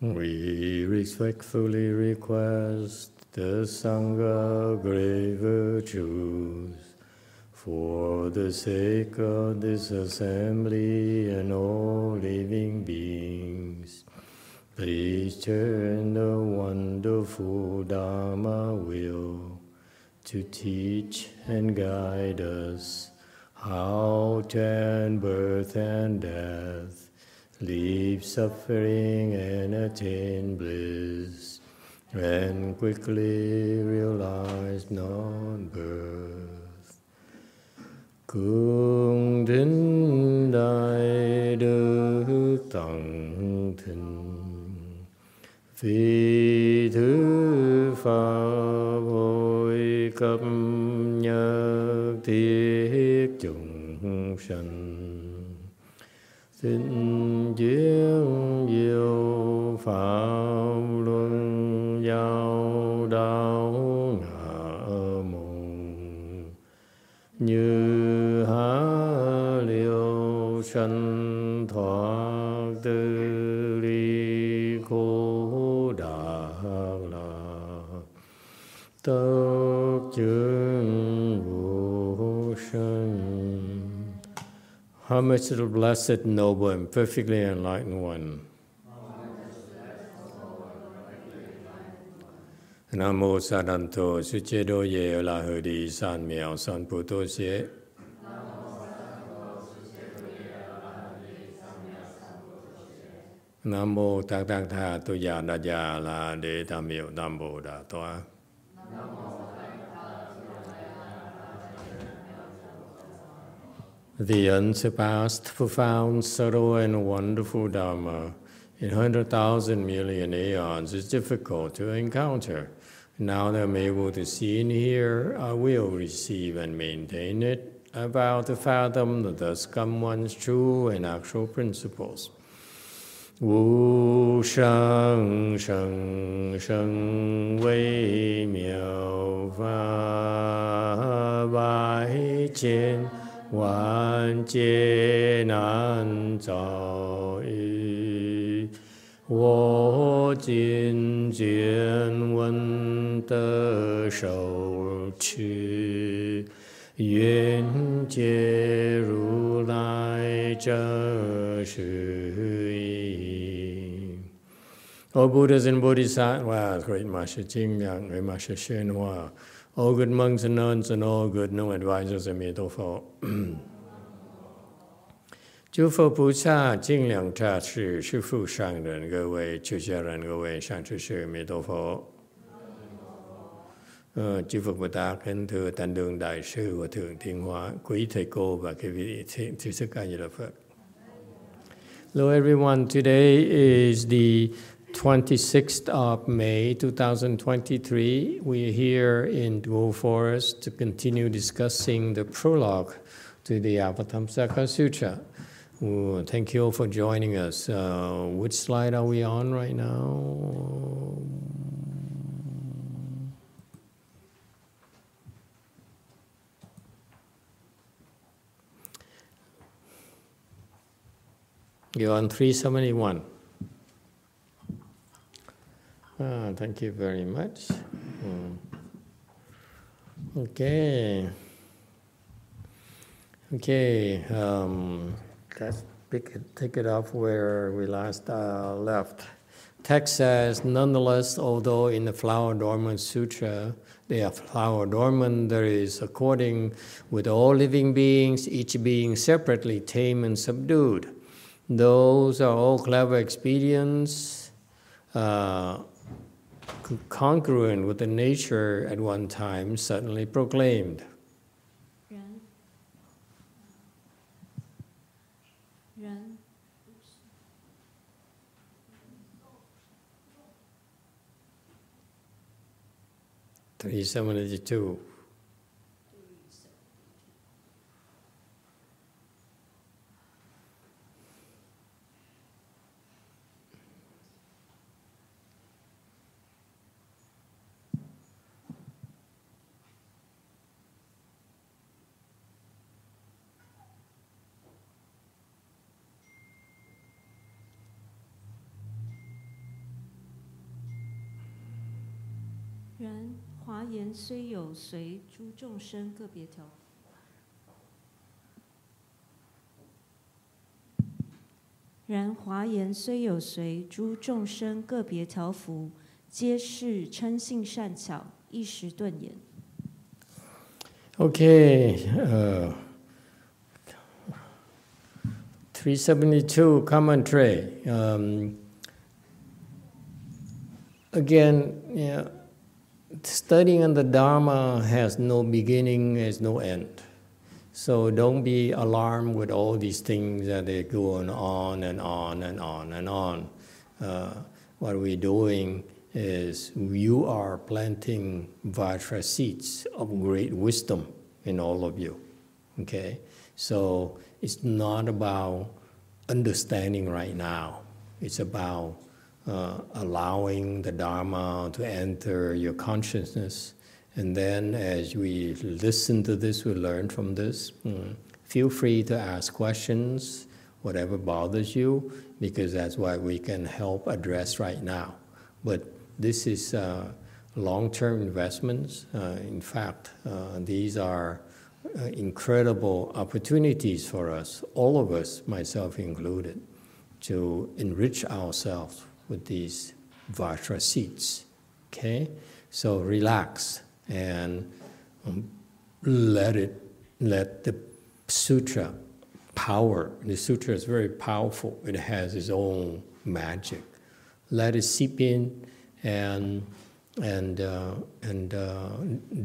Hmm. We respectfully request the Sangha great virtues for the sake of this assembly and all living beings. Please turn the wonderful Dharma wheel to teach and guide us how to end birth and death, leave suffering and attain bliss, and quickly realize non-birth. Cung thính đại đức tặng thịnh, vì thứ pháp hội cấp nhất thiết chúng sanh xin chiếu diệu pháp luân giao đạo ngã mùng như há liêu sanh thoát tư ly khổ đà la. Tất chưa Homage to the blessed, noble, and perfectly enlightened one. Nam mô Sa Đàn Thổ Sư Chế Đô Ye La Hờ Đi San Miao San Pu Tô Xế. Nam mô Tạc Tạc Tha Tô Già Đà Già La Đế Tam Miệu Tam Bồ Đà Toa. the unsurpassed, profound, subtle, and wonderful Dharma in 100,000 million aeons is difficult to encounter. Now that I'm able to see and hear, I will receive and maintain it. about the to fathom the thus come one's true and actual principles. Wu Sheng Sheng Sheng Wei Miao Fa Bai Qian 万劫难遭遇。我今见闻得受持，愿解如来真实义。O Buddhas and Bodhisattvas, great Master Jing Yang, great Master Shen Hua, All good monks and nuns and all good no advisors and Mito Pho. Chư Phật Bồ Tát Kinh Liang Cha Sư Sư Phụ Sang Nhân Gơ Wei Chư Gia Nhân Gơ Wei Sang Chư Sư Mê Tô Phổ Chư Phật Bồ Tát kính thưa Tần Đường Đại Sư và Thượng Thiên Hóa Quý Thầy Cô và các vị Thí Sức Ca Như Là Phật Hello everyone, today is the 26th of May 2023. We're here in Duo Forest to continue discussing the prologue to the Avatamsaka Sutra. Ooh, thank you all for joining us. Uh, which slide are we on right now? You're on 371. Ah, thank you very much. Mm. Okay. Okay. Um, let's pick it, take it off where we last uh, left. Text says, nonetheless, although in the Flower Adornment Sutra, are flower adornment, there is, according with all living beings, each being separately tame and subdued. Those are all clever expedients. Uh, congruent with the nature at one time suddenly proclaimed. 人，人，372. 华严虽有随诸众生个别调，然华严虽有随诸众生个别调伏，皆是称性善巧，一时顿言。Okay, uh, 372 commentary. Um, again, yeah, studying on the Dharma has no beginning, has no end. So don't be alarmed with all these things that are going on and on and on and on. Uh, what we're doing is you are planting Vajra seeds of great wisdom in all of you. Okay? So it's not about understanding right now, it's about uh, allowing the Dharma to enter your consciousness. And then as we listen to this, we learn from this. mm, Feel free to ask questions, whatever bothers you, because that's what we can help address right now. But this is uh, long-term investments. Uh, in fact, uh, these are uh, incredible opportunities for us, all of us, myself included, to enrich ourselves with these Vajra seeds. Okay? So relax and um, let it, let the sutra power. The sutra is very powerful. It has its own magic. Let it seep in and and uh, and uh,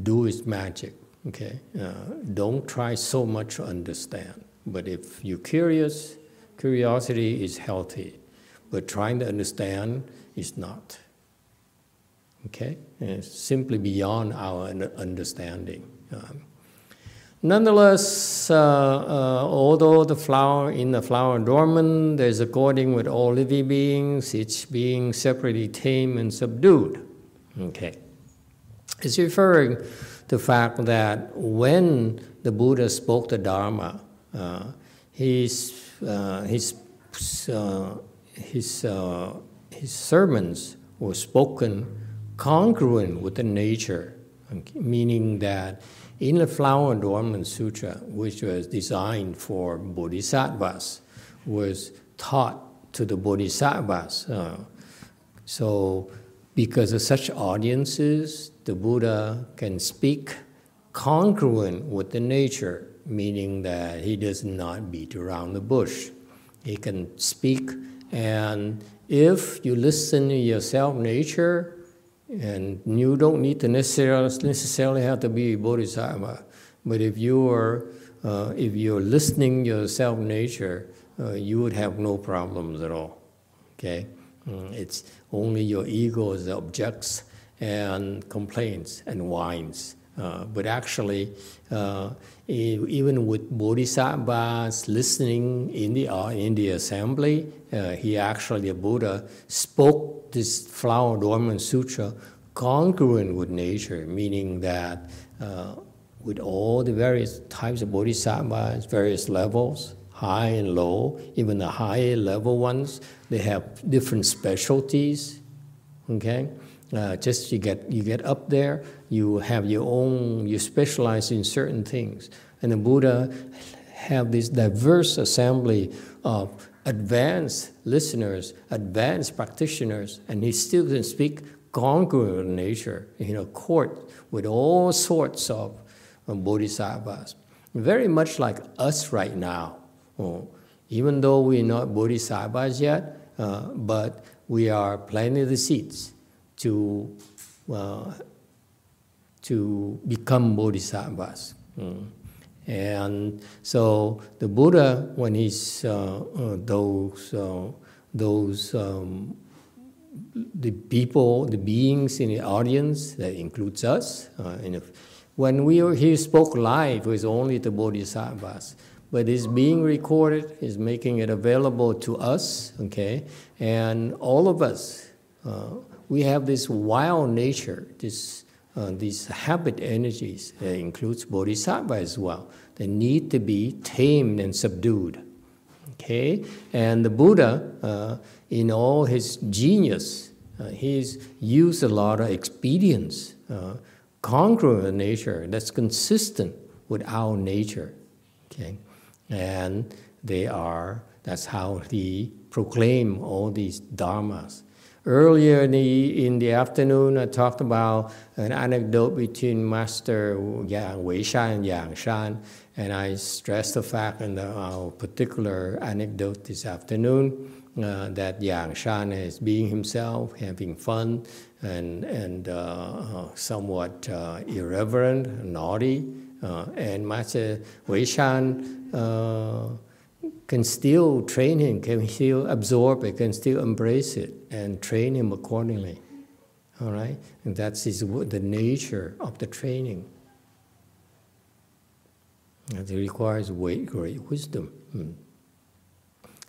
do its magic. Okay. Uh, don't try so much to understand. But if you're curious, curiosity is healthy. But trying to understand is not. Okay. And it's simply beyond our understanding. Um, Nonetheless, uh, uh, although the flower in the flower adornment, there's according with all living beings, each being separately tame and subdued. Okay. It's referring to the fact that when the Buddha spoke the Dharma, uh, his, uh, his, uh, his, sermons were spoken congruent with the nature, meaning that in the Flower Adornment Sutra, which was designed for bodhisattvas, was taught to the bodhisattvas. Uh, so, because of such audiences, the Buddha can speak congruent with the nature, meaning that he does not beat around the bush. He can speak, and if you listen to your self nature, and you don't need to necessarily, necessarily have to be a bodhisattva, but if you are, uh, if you're listening your self nature, uh, you would have no problems at all. Okay, Mm, it's only your ego that objects and complains and whines. Uh, but actually, uh, even with bodhisattvas listening in the uh, in the assembly, uh, he actually the Buddha spoke this flower adornment sutra congruent with nature, meaning that uh, with all the various types of bodhisattvas, various levels, high and low, even the high level ones, they have different specialties. Okay, uh, just you get you get up there, you have your own, you specialize in certain things, and the Buddha have this diverse assembly of advanced listeners, advanced practitioners, and he still can speak congruent nature in a court with all sorts of bodhisattvas. Very much like us right now. Oh, even though we're not bodhisattvas yet, uh, but we are planting the seeds to, uh, to become bodhisattvas. Mm. And so the Buddha, when he's uh, uh, those, uh, those um, the people, the beings in the audience, that includes us, uh, and if, when we were, he spoke live, it was only the bodhisattvas but it's being recorded, is making it available to us, okay? And all of us, uh, we have this wild nature, this, uh, these habit energies, that includes bodhisattva as well, they need to be tamed and subdued, okay? And the Buddha, uh, in all his genius, Uh, he's used a lot of expedience, uh, congruent nature that's consistent with our nature. Okay, and they are. That's how he proclaim all these dharmas. Earlier in the, in the afternoon, I talked about an anecdote between Master Yang Weishan and Yang Shan, and I stressed the fact in the, our particular anecdote this afternoon uh, that Yang Shan is being himself, having fun, and, and uh, somewhat uh, irreverent, naughty. Uh, and Master Wei Shan uh, can still train him, can still absorb it, can still embrace it, and train him accordingly. All right? And that's his, the nature of the training. It requires great, wisdom. Hmm.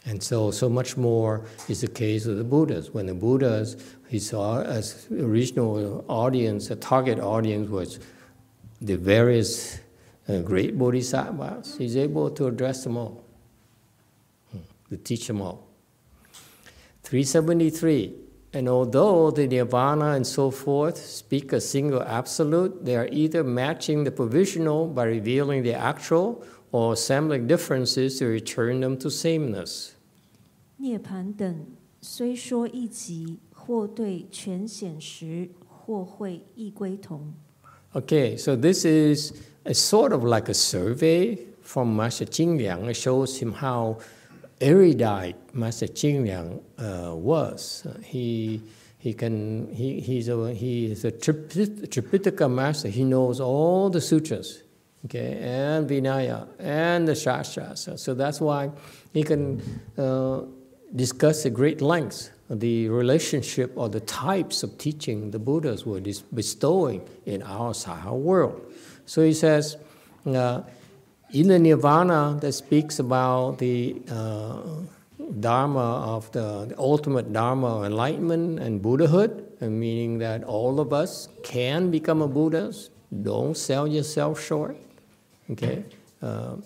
And so, so much more is the case of the Buddhas. When the Buddhas, he saw as original audience, a target audience was the various uh, great bodhisattvas. He's able to address them all, to teach them all. 373. And although the nirvana and so forth speak a single absolute, they are either matching the provisional by revealing the actual or assembling differences to return them to sameness. 涅盘等虽说一即，或对全显实，或会异归同。Okay, so this is a sort of like a survey from Master Jing Liang. It shows him how erudite Master Liang uh, was. he he can he he's a he is a Tripitaka master. He knows all the sutras, okay, and Vinaya and the Shastras. So that's why he can. Uh, discuss at great length the relationship or the types of teaching the Buddhas were bestowing in our Saha world. So he says, uh, in the Nirvana that speaks about the uh, Dharma of the, the, ultimate Dharma of enlightenment and Buddhahood, and meaning that all of us can become a Buddhas. Don't sell yourself short. Okay? Uh,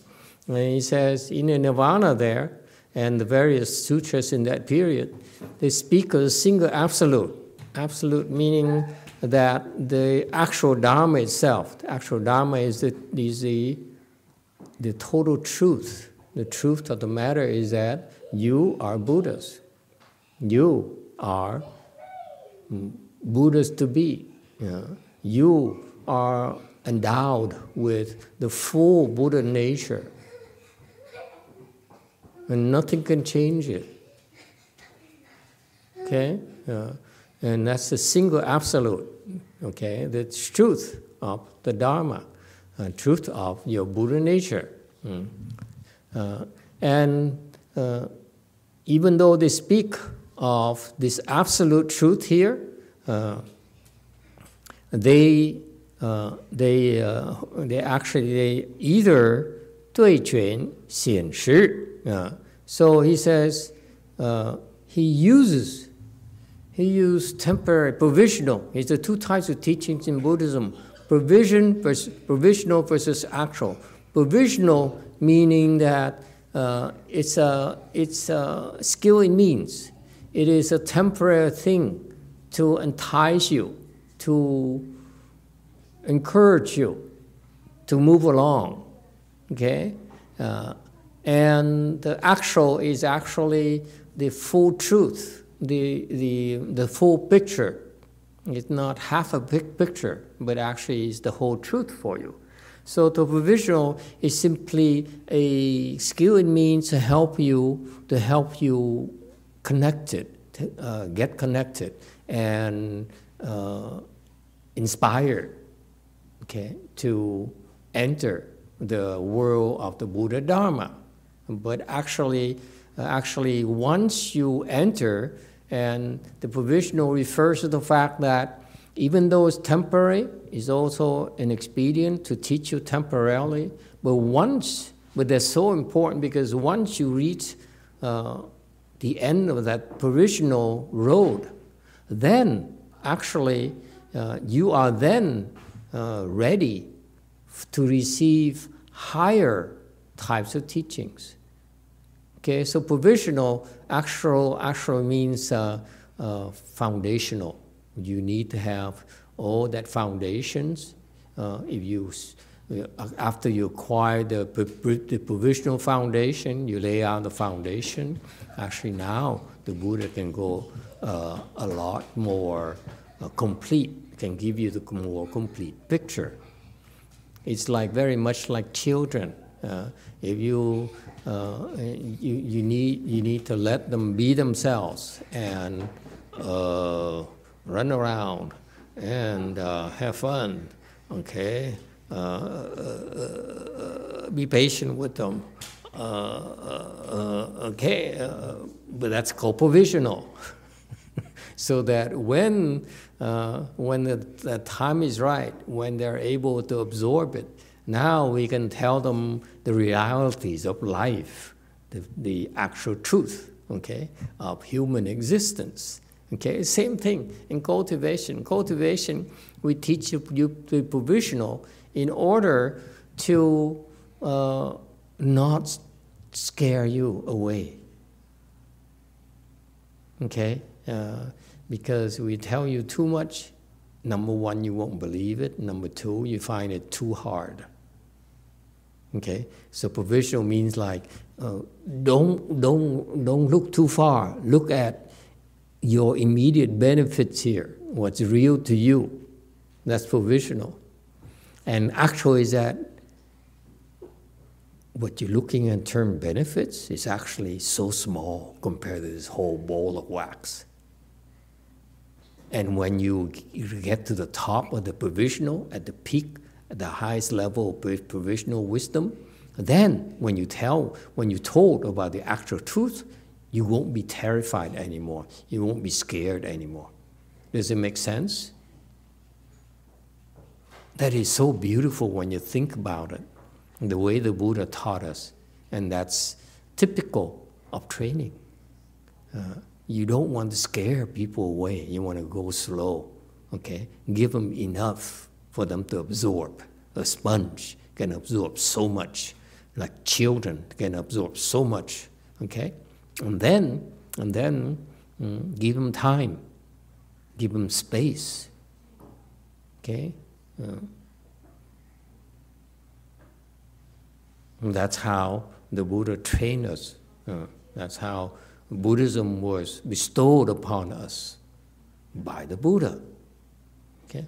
and he says, in the Nirvana there, and the various sutras in that period, they speak of a single absolute. Absolute meaning that the actual Dharma itself, the actual Dharma is the, is the, the total truth. The truth of the matter is that you are Buddhas. You are Buddhas to be. You, you are endowed with the full Buddha nature and nothing can change it. Okay? Uh, and that's the single absolute, okay? The truth of the Dharma, uh, truth of your Buddha nature. Mm. Uh, and uh, even though they speak of this absolute truth here, uh, they uh, they they actually they either 对权显示 uh, so he says uh, he uses he used temporary provisional. It's the two types of teachings in Buddhism: provision versus provisional versus actual. Provisional meaning that uh, it's a it's a skill in means. It is a temporary thing to entice you, to encourage you to move along. Okay. Uh, and the actual is actually the full truth, the, the, the full picture. It's not half a big picture, but actually is the whole truth for you. So provisional is simply a skill it means to help you to help you connected, to, uh, get connected, and uh, inspired, okay, to enter the world of the Buddha Dharma. But actually, uh, actually, once you enter, and the provisional refers to the fact that even though it's temporary, it's also an expedient to teach you temporarily. But once, but they're so important because once you reach uh, the end of that provisional road, then actually uh, you are then uh, ready to receive higher types of teachings. Okay, so provisional actual actual means uh, uh, foundational. You need to have all that foundations. Uh, if you uh, after you acquire the, the provisional foundation, you lay out the foundation. Actually, now the Buddha can go uh, a lot more uh, complete, can give you the more complete picture. It's like very much like children. If you, uh, you, you, need, you need to let them be themselves and uh, run around and uh, have fun, okay? Uh, uh, be patient with them. okay, but that's called provisional. so that when, when the, the time is right, when they're able to absorb it, now we can tell them the realities of life, the, the actual truth, okay, of human existence. Okay, same thing in cultivation. Cultivation, we teach you, you the provisional in order to uh, not scare you away. Okay, uh, because we tell you too much. Number one, you won't believe it. Number two, you find it too hard. Okay, so provisional means like uh, don't don't don't look too far. Look at your immediate benefits here. What's real to you? That's provisional. And actual is that what you're looking at in term benefits is actually so small compared to this whole bowl of wax. And when you get to the top of the provisional, at the peak, the highest level of provisional wisdom, then when you tell, when you're told about the actual truth, you won't be terrified anymore. You won't be scared anymore. Does it make sense? That is so beautiful when you think about it, the way the Buddha taught us. And that's typical of training. Uh, you don't want to scare people away. You want to go slow, okay? Give them enough for them to absorb. A sponge can absorb so much, like children can absorb so much, okay? And then, and then mm, give them time, give them space, okay? Uh, that's how the Buddha trained us. Uh, that's how Buddhism was bestowed upon us by the Buddha. Okay?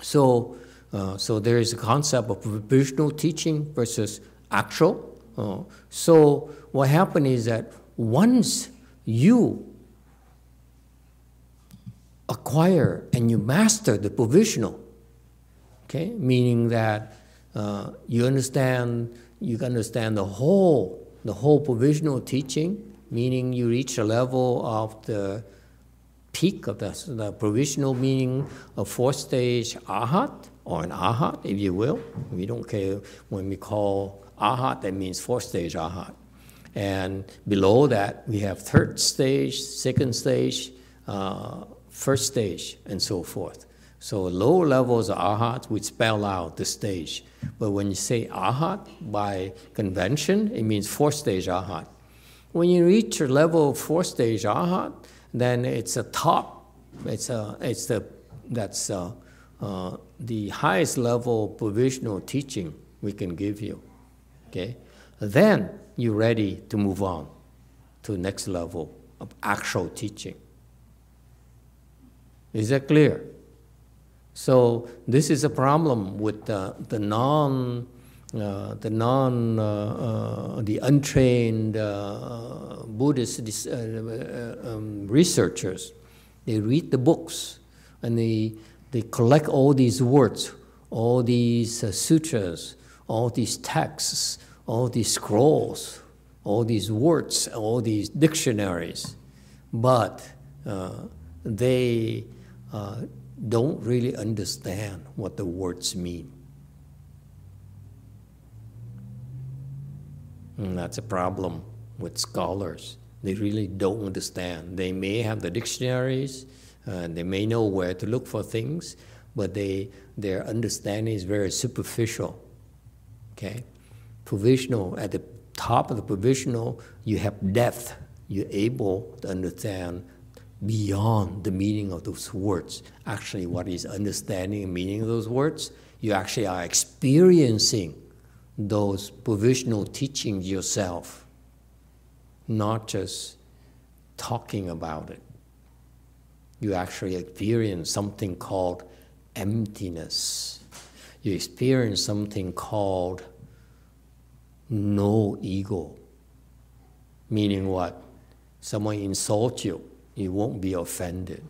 So, uh, so there is a concept of provisional teaching versus actual. Uh, so what happened is that once you acquire and you master the provisional, okay, meaning that uh, you understand you understand the whole the whole provisional teaching meaning you reach a level of the peak of the, the provisional meaning of fourth stage arhat, or an arhat, if you will. We don't care when we call arhat, that means fourth stage arhat. And below that, we have third stage, second stage, uh, first stage, and so forth. So lower levels of arhat, we spell out the stage. But when you say arhat, by convention, it means fourth stage arhat. When you reach a level of fourth stage arhat, then it's a top. It's a, it's the that's a, uh, the highest level of provisional teaching we can give you. Okay, then you're ready to move on to next level of actual teaching. Is that clear? So this is a problem with the, the non uh, the non, uh, uh, the untrained Buddhist um, researchers, they read the books and they, they collect all these words, all these sutras, all these texts, all these scrolls, all these words, all these dictionaries, but uh, they uh, don't really understand what the words mean. And that's a problem with scholars. They really don't understand. They may have the dictionaries, uh, and they may know where to look for things, but they, their understanding is very superficial. Okay? Provisional, at the top of the provisional, you have depth. You're able to understand beyond the meaning of those words. Actually, what is understanding the meaning of those words? You actually are experiencing those provisional teachings yourself, not just talking about it. You actually experience something called emptiness. You experience something called no ego. Meaning what? Someone insults you, you won't be offended.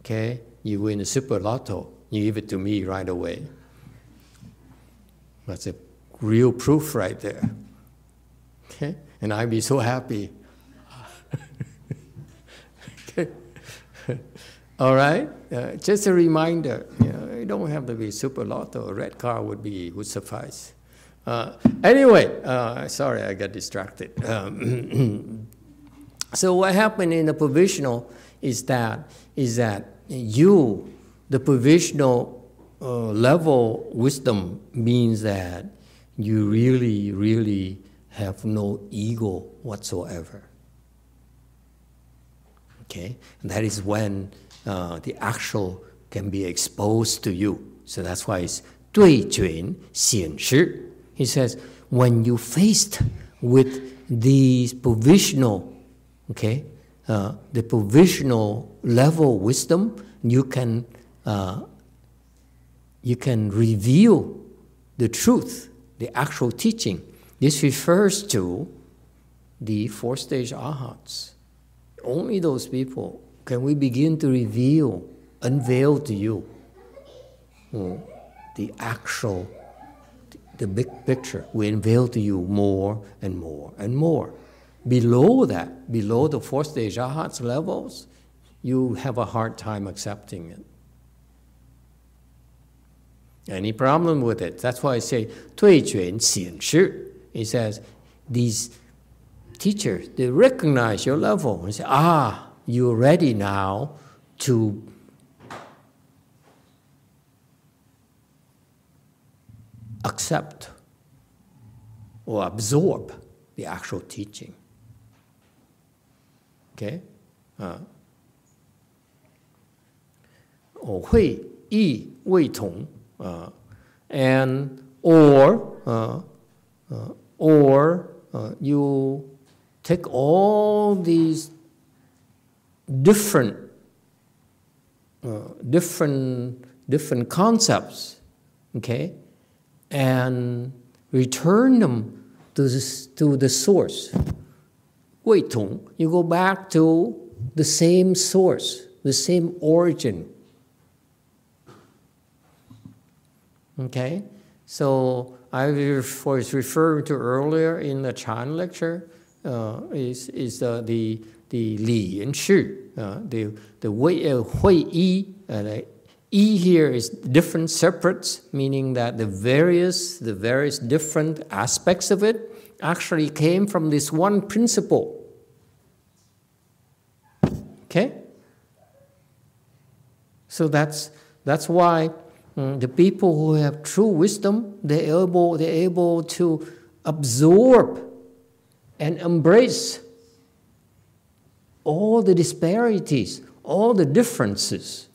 Okay? You win a super lotto, you give it to me right away. That's a real proof right there. Okay? And I'd be so happy. okay? All right? Uh, just a reminder, you know, it don't have to be super lotto. A red car would be would suffice. Uh, anyway, uh, sorry, I got distracted. Um, so what happened in the provisional is that is that you, the provisional uh, level wisdom means that you really, really have no ego whatsoever. Okay, and that is when uh, the actual can be exposed to you. So that's why it's 对准显示. He says, when you faced with these provisional, okay, uh, the provisional level wisdom, you can uh, you can reveal the truth, the actual teaching. This refers to the four stage arhats. Only those people can we begin to reveal, unveil to you mm, the actual, the big picture. We unveil to you more and more and more below that, below the fourth stage arhat's levels, you have a hard time accepting it. Any problem with it? That's why I say, 退权显示. He says, these teachers, they recognize your level and say, ah, you're ready now to accept or absorb the actual teaching. Okay? Uh, 哦，会意味同 uh, and or uh, uh, or uh, you take all these different uh, different different concepts, okay, and return them to the, to the source. 味同, you go back to the same source, the same origin. Okay, so I was referring to earlier in the Chan lecture uh, is is uh, the the Li and Shi, uh, the the Wei uh, Hui Yi. Uh, the Yi here is different separates, meaning that the various the various different aspects of it actually came from this one principle. Okay, so that's that's why um, the people who have true wisdom they're able they're able to absorb and embrace all the disparities, all the differences.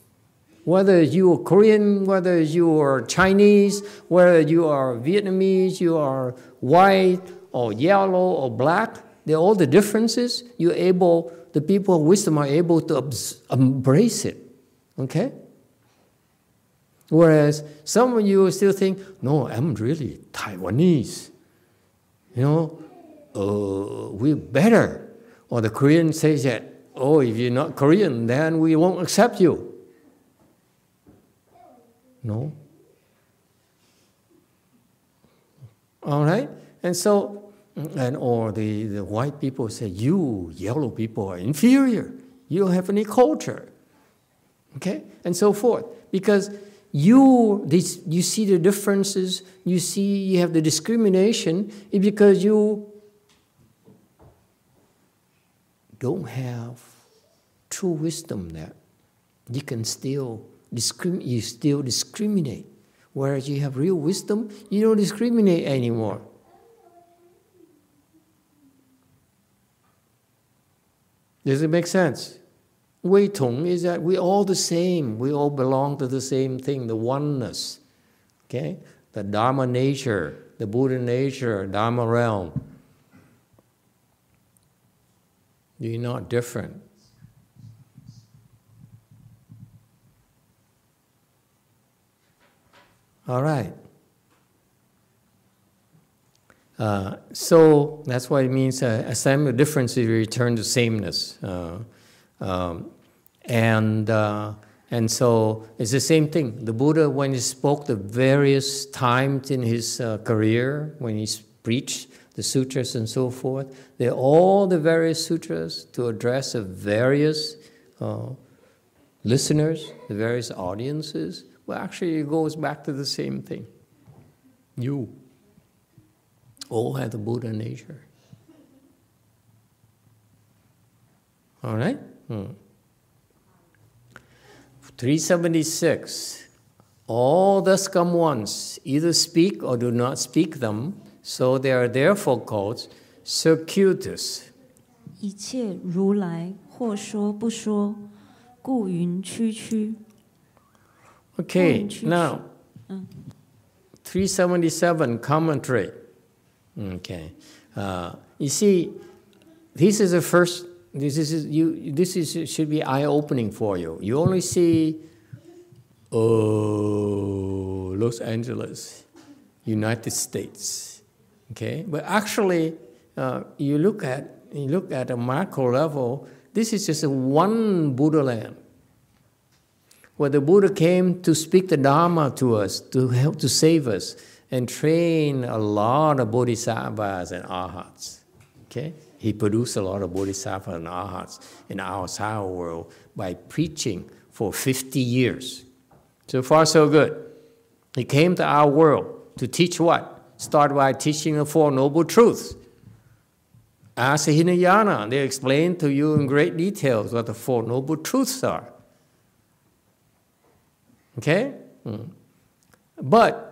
Whether you are Korean, whether you are Chinese, whether you are Vietnamese, you are white or yellow or black, they're all the differences. You're able, the people of wisdom are able to embrace it. Okay? Whereas some of you still think, no, I'm really Taiwanese. You know, uh, we're better. Or the Korean says that, oh, if you're not Korean, then we won't accept you. No. All right? And so, and or the, the white people say, you yellow people are inferior. You don't have any culture. Okay? And so forth. Because you, this, you see the differences, you see you have the discrimination, because you don't have true wisdom that you can still discriminate, you still discriminate. Whereas you have real wisdom, you don't discriminate anymore. Does it make sense? Wei Tong is that we all the same. We all belong to the same thing, the oneness. Okay? The Dharma nature, the Buddha nature, Dharma realm. You're not different. All right. Uh, so that's what it means. Uh, assembly difference is return to sameness. Uh, um, and, uh, and so it's the same thing. The Buddha, when he spoke the various times in his uh, career, when he preached the sutras and so forth, they're all the various sutras to address the various listeners, the various audiences. Well, actually, it goes back to the same thing. You all have the Buddha nature. All right? Hmm. 376. All thus come once, either speak or do not speak them, so they are therefore called circuitous. 一切如来或说不说，故云区区。 Okay, Oh, now 377 commentary. Okay, uh, you see, this is the first. This is you. This is should be eye opening for you. You only see, oh, Los Angeles, United States. Okay, but actually, uh, you look at you look at a macro level. This is just one Buddha land where the Buddha came to speak the Dharma to us, to help to save us, and train a lot of bodhisattvas and arhats. Okay? He produced a lot of bodhisattvas and arhats in our Saha world by preaching for 50 years. So far, so good. He came to our world to teach what? Start by teaching the Four Noble Truths. The Hinayana, they explain to you in great details what the Four Noble Truths are. Okay? Mm. But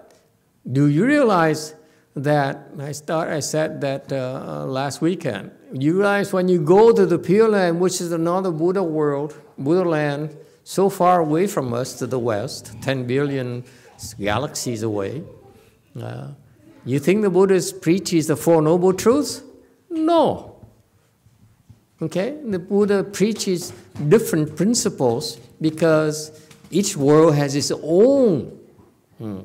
do you realize that I start I said that uh, last weekend. You realize when you go to the Pure Land, which is another Buddha world, Buddha land, so far away from us to the west, 10 billion galaxies away. Uh, you think the Buddha preaches the Four Noble Truths? No. Okay? The Buddha preaches different principles because each world has its own, hmm,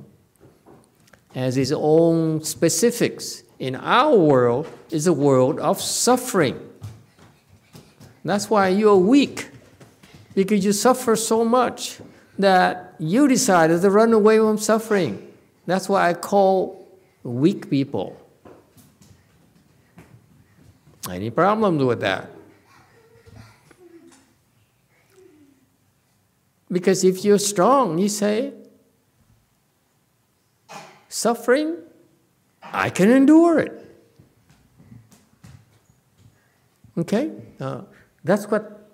has its own specifics. In our world is a world of suffering. That's why you're weak, because you suffer so much that you decided to run away from suffering. That's why I call weak people. Any problems with that? Because if you're strong, you say, suffering, I can endure it. Okay? Uh, that's what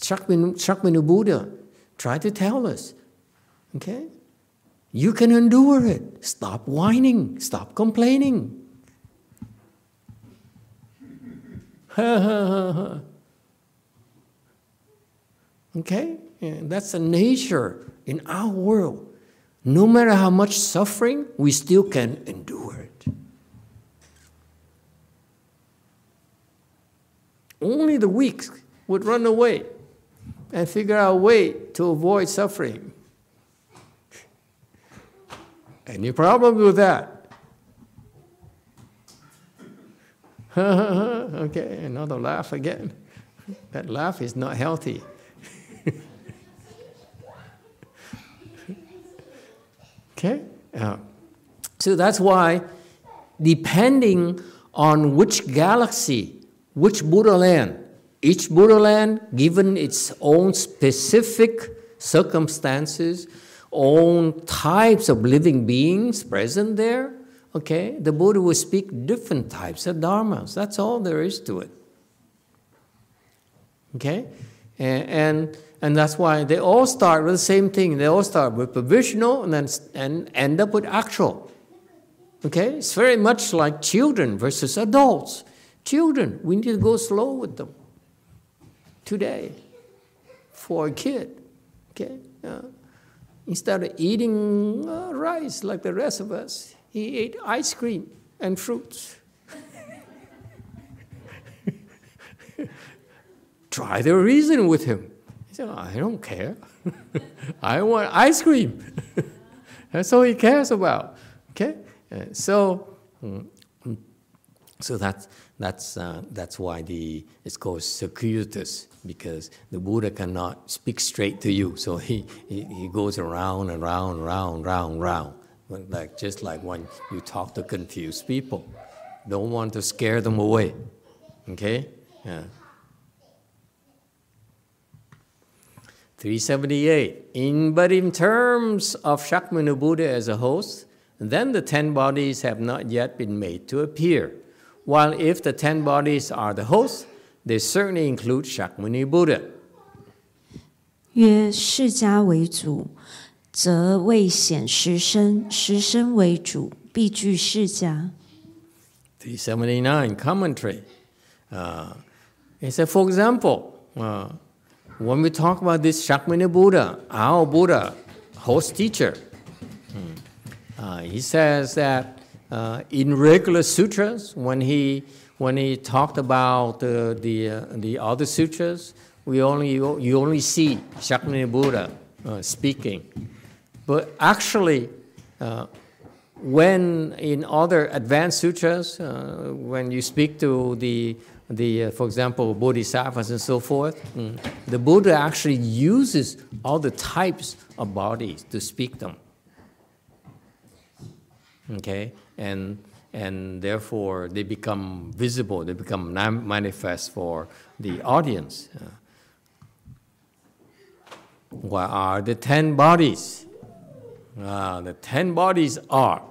Shakyamuni Buddha tried to tell us. Okay? You can endure it. Stop whining. Stop complaining. okay? Yeah, that's the nature in our world. No matter how much suffering, we still can endure it. Only the weak would run away and figure out a way to avoid suffering. Any problem with that? okay, another laugh again. That laugh is not healthy. Okay? Uh, so that's why, depending on which galaxy, which Buddha land, each Buddha land, given its own specific circumstances, own types of living beings present there, okay, the Buddha will speak different types of dharmas. That's all there is to it. Okay? And, and, and that's why they all start with the same thing. They all start with provisional and then and end up with actual. Okay? It's very much like children versus adults. Children, we need to go slow with them. today for a kid. Okay? Instead of eating uh, rice like the rest of us, he ate ice cream and fruits. Try to reason with him. He said, I don't care. I want ice cream. That's all he cares about. Okay? Uh, so, mm, mm, so that's, that's, uh, that's why the, it's called circuitous, because the Buddha cannot speak straight to you. So he, he, he goes around and round, round, round, round. Like, just like when you talk to confused people. Don't want to scare them away. Okay? Yeah. 378. In, but in terms of Shakyamuni Buddha as a host, then the ten bodies have not yet been made to appear. While if the ten bodies are the host, they certainly include Shakyamuni Buddha. 曰释迦为主，则未显实身；实身为主，必具释迦。379 commentary. Uh, it said, for example, uh, when we talk about this Shakyamuni Buddha, our Buddha, host teacher, uh, he says that uh, in regular sutras, when he when he talked about uh, the uh, the other sutras, we only you only see Shakyamuni Buddha uh, speaking, but actually. Uh, when in other advanced sutras, when you speak to the the, uh, for example, bodhisattvas and so forth, mm, the Buddha actually uses all the types of bodies to speak them. Okay, and and therefore they become visible, they become manifest for the audience. Uh, what are the ten bodies? Uh, the ten bodies are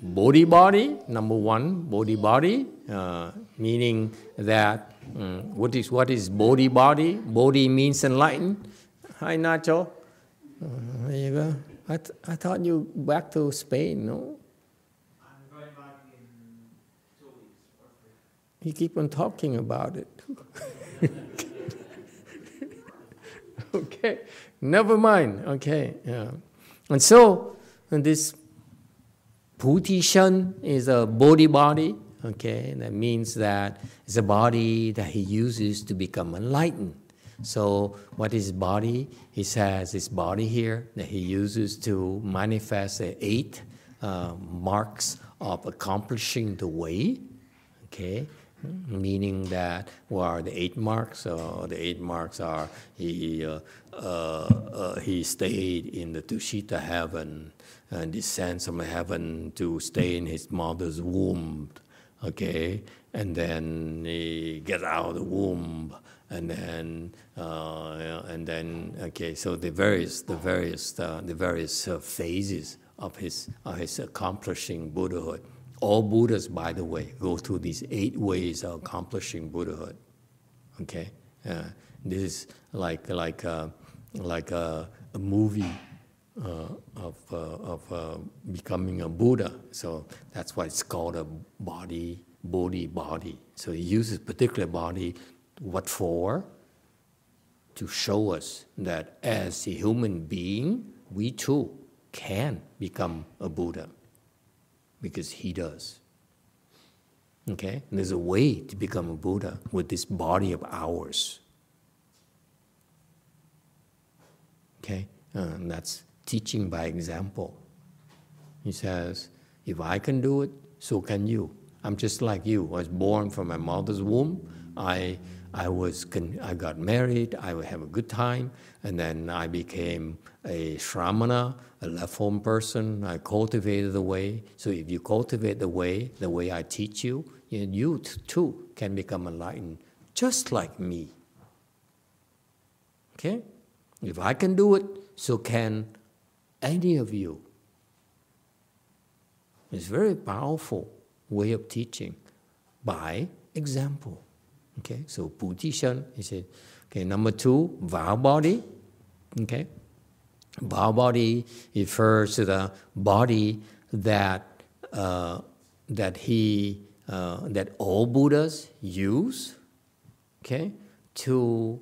Bodhi body, number one, Bodhi body, uh, meaning that um, what is what is Bodhi body? Bodhi means enlightened. Hi Nacho. Uh, there you go. I, th- I thought you back to Spain, no? I'm going back in two weeks. You keep on talking about it. okay, never mind. Okay, yeah. And so, and this Putishan is a body body, okay? That means that it's a body that he uses to become enlightened. So, what is body? He says his body here that he uses to manifest the eight uh, marks of accomplishing the way, okay? Meaning that what are the eight marks? Uh, the eight marks are he, uh, uh, uh he stayed in the Tushita heaven, and descends from heaven to stay in his mother's womb, okay? And then he gets out of the womb, and then uh, and then okay. So the various the various uh, the various uh, phases of his of his accomplishing Buddhahood. All Buddhas, by the way, go through these eight ways of accomplishing Buddhahood. Okay, uh, this is like like uh, like a, movie of, uh, of uh, becoming a Buddha. So that's why it's called a body, Bodhi body. So he uses particular body, what for? To show us that as a human being, we too can become a Buddha because he does. Okay? And there's a way to become a Buddha with this body of ours. Okay? Uh, and that's teaching by example. He says, if I can do it, so can you. I'm just like you. I was born from my mother's womb. I, I, was I got married. I would have a good time. And then I became a shramana, a left home person. I cultivated the way. So if you cultivate the way, the way I teach you, you too can become enlightened, just like me. Okay? If I can do it, so can any of you. It's very powerful way of teaching by example. Okay, so Putishan he said, Okay, number two, vow body. Okay, vow body refers to the body that uh, that he uh, that all Buddhas use. Okay, to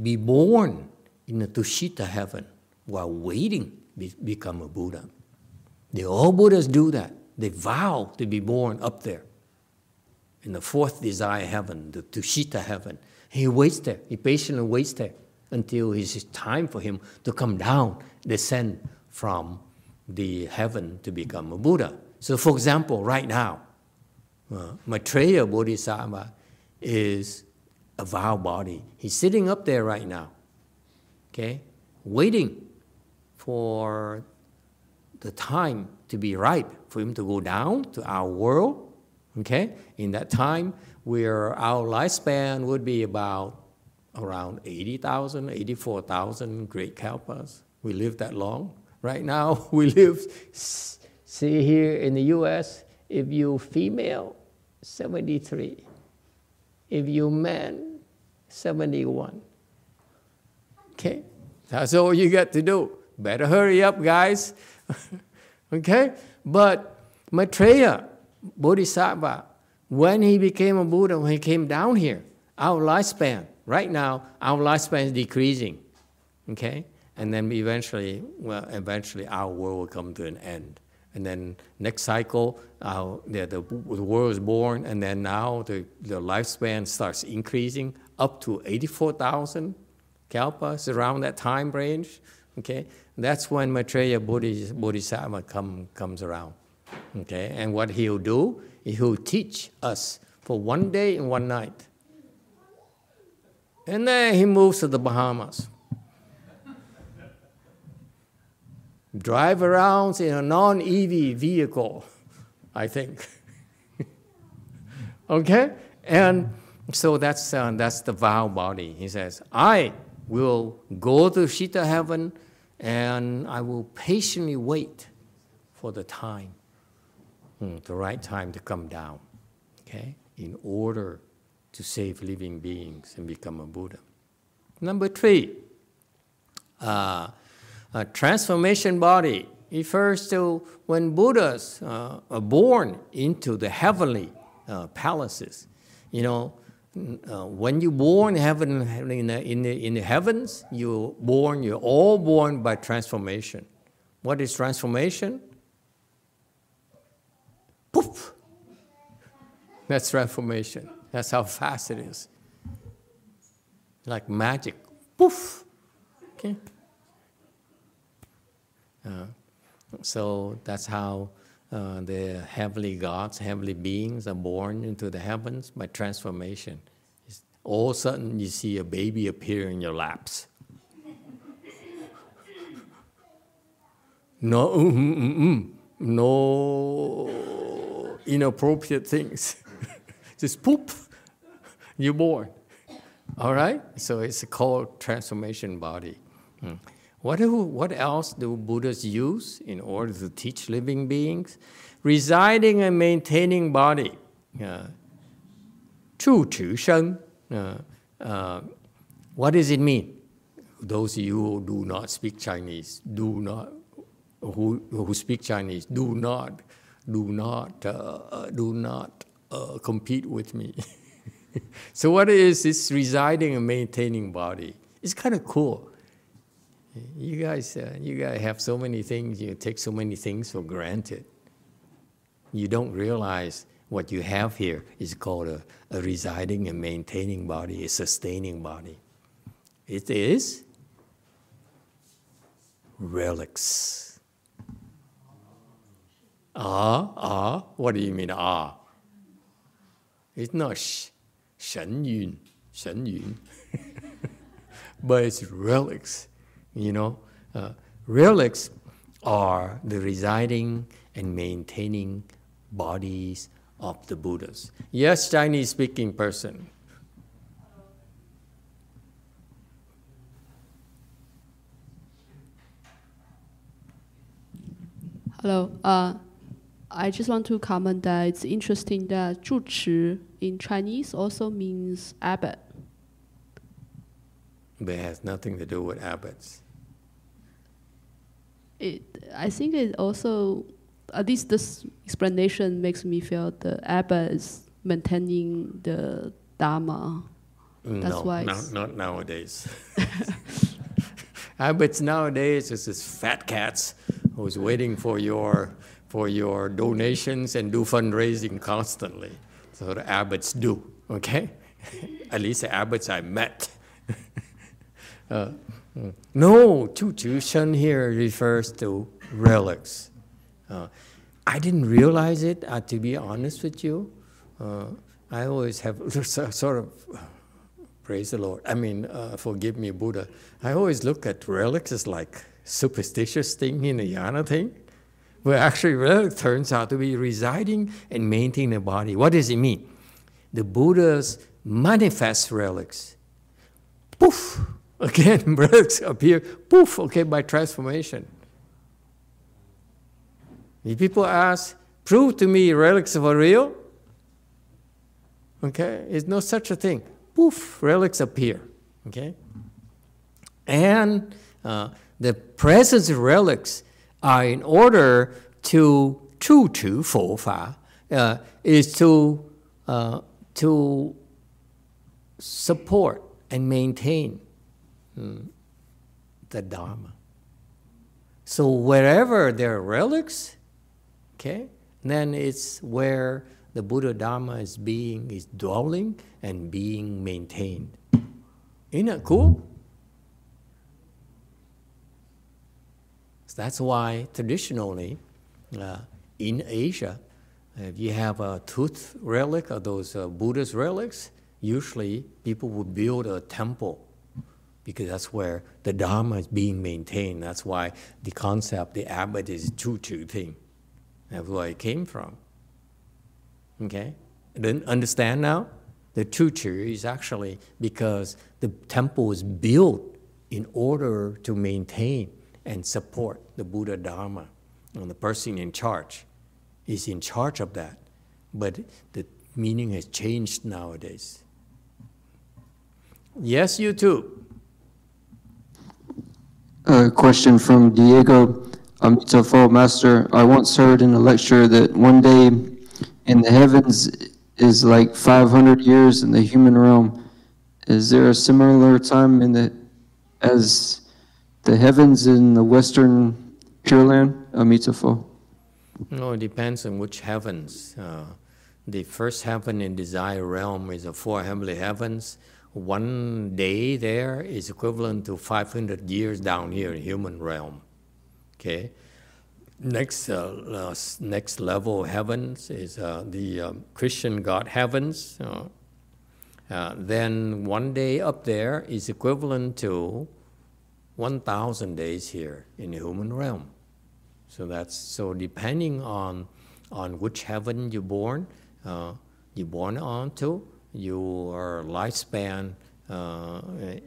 be born in the Tushita heaven while waiting to become a Buddha. The all Buddhas do that. They vow to be born up there in the fourth desire heaven, the Tushita heaven. He waits there. He patiently waits there until it's time for him to come down, descend from the heaven to become a Buddha. So, for example, right now, uh, Maitreya Bodhisattva is a vow body. He's sitting up there right now, okay, waiting for the time to be ripe for him to go down to our world. Okay, in that time, where our lifespan would be about around 80,000, 84,000 great kalpas. We live that long. Right now, we live, see here in the US, if you female, 73. If you man, 71. Okay? That's all you got to do. Better hurry up, guys. okay? But Maitreya Bodhisattva, when he became a Buddha, when he came down here, our lifespan, right now, our lifespan is decreasing. Okay? And then eventually, well, eventually our world will come to an end. And then next cycle, the, the, the, world is born, and then now the, the lifespan starts increasing up to 84,000 kalpas around that time range. Okay, that's when Maitreya Bodhisattva come, comes around. Okay, and what he'll do he'll teach us for one day and one night. And then he moves to the Bahamas. Drive around in a non EV vehicle, I think. okay? And so that's, uh, that's the vow body. He says, I will go to Shita heaven and I will patiently wait for the time, hmm, the right time to come down, okay, in order to save living beings and become a Buddha. Number three, uh, a transformation body refers to when Buddhas uh, are born into the heavenly uh, palaces. You know, uh, when you born heaven in the, in, the, in the heavens, you're born, you're all born by transformation. What is transformation? Poof! That's transformation. That's how fast it is. Like magic. Poof! Okay? Uh, so that's how uh, the heavenly gods, heavenly beings are born into the heavens by transformation. It's, all of a sudden, you see a baby appear in your laps. no, mm, mm, mm, no inappropriate things. Just poop, you're born. All right? So it's called transformation body. What, do, what else do Buddhas use in order to teach living beings? Residing and maintaining body. Uh, Chu. Uh, uh, what does it mean? Those of you who do not speak Chinese, do not, who, who speak Chinese, do not, do not, uh, do not uh, compete with me. so what is this residing and maintaining body? It's kind of cool. You guys, uh, you guys have so many things, you take so many things for granted. You don't realize what you have here is called a, a residing and maintaining body, a sustaining body. It is relics. Ah, ah, what do you mean ah? It's not sh, shen yun, shen yun. but it's relics you know, uh, relics are the residing and maintaining bodies of the Buddhas. Yes, Chinese speaking person. Hello. Uh, I just want to comment that it's interesting that 住持 in Chinese also means abbot. But it has nothing to do with abbots it, I think it also, at least this explanation makes me feel the Abba is maintaining the Dharma. That's no, why no, not nowadays. Abbots nowadays is just fat cats who's waiting for your for your donations and do fundraising constantly. So the abbots do, okay? At least the abbots I met. Uh, mm. No, Chu Chu Shen here refers to relics. Uh, I didn't realize it, uh, to be honest with you. Uh, I always have sort of, praise the Lord, I mean, uh, forgive me, Buddha. I always look at relics as like superstitious thing in the yana thing. Where actually relic turns out to be residing and maintaining the body. What does it mean? The Buddha's manifest relics. Poof! Again, relics appear, poof, okay, by transformation. If people ask, prove to me relics are real, okay, it's no such a thing. Poof, relics appear, okay? And uh, the presence of relics are in order to true to Fo Fa, uh, is to, uh, to support and maintain the Dharma. So wherever there are relics, okay, then it's where the Buddha Dharma is being, is dwelling and being maintained. Isn't that cool? So that's why traditionally uh, in Asia, if you have a tooth relic or those uh, Buddhist relics, usually people would build a temple because that's where the Dharma is being maintained. That's why the concept, the abbot is chu chu thing. That's where it came from. Okay? Then understand now? The chu chu is actually because the temple was built in order to maintain and support the Buddha Dharma. And the person in charge is in charge of that. But the meaning has changed nowadays. Yes, you too. A question from Diego Amitabha Master. I once heard in a lecture that one day in the heavens is like 500 years in the human realm. Is there a similar time in the as the heavens in the Western Pure Land? Amitabha. No, it depends on which heavens. Uh, the first heaven in desire realm is the four heavenly heavens. One day there is equivalent to 500 years down here in human realm. Okay. Next, uh, uh, next level heavens is uh, the um, Christian God heavens. Uh, uh, then one day up there is equivalent to 1,000 days here in the human realm. So that's so depending on on which heaven you're born, uh, you're born onto, your lifespan uh,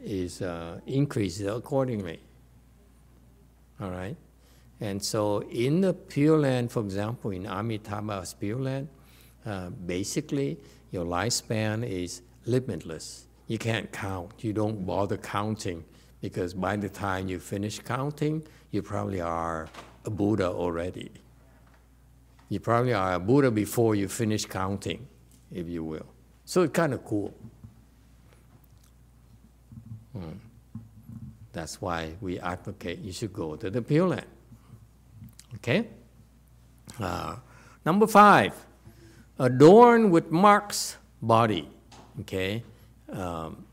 is uh, increased accordingly. All right, and so in the Pure Land, for example, in Amitabha's Pure Land, uh, basically your lifespan is limitless. You can't count. You don't bother counting because by the time you finish counting, you probably are a Buddha already. You probably are a Buddha before you finish counting, if you will. So it's kind of cool. Hmm. That's why we advocate you should go to the Pure Land. Okay? Uh, number five, adorn with marks body. Okay? Um,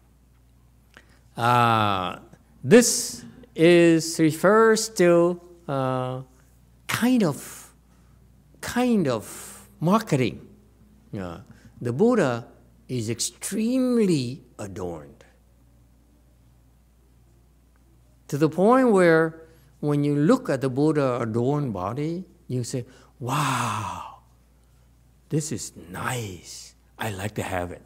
uh, this is refers to uh, kind of kind of marketing. Uh, the Buddha is extremely adorned to the point where when you look at the Buddha adorned body, you say, "Wow, this is nice. I like to have it."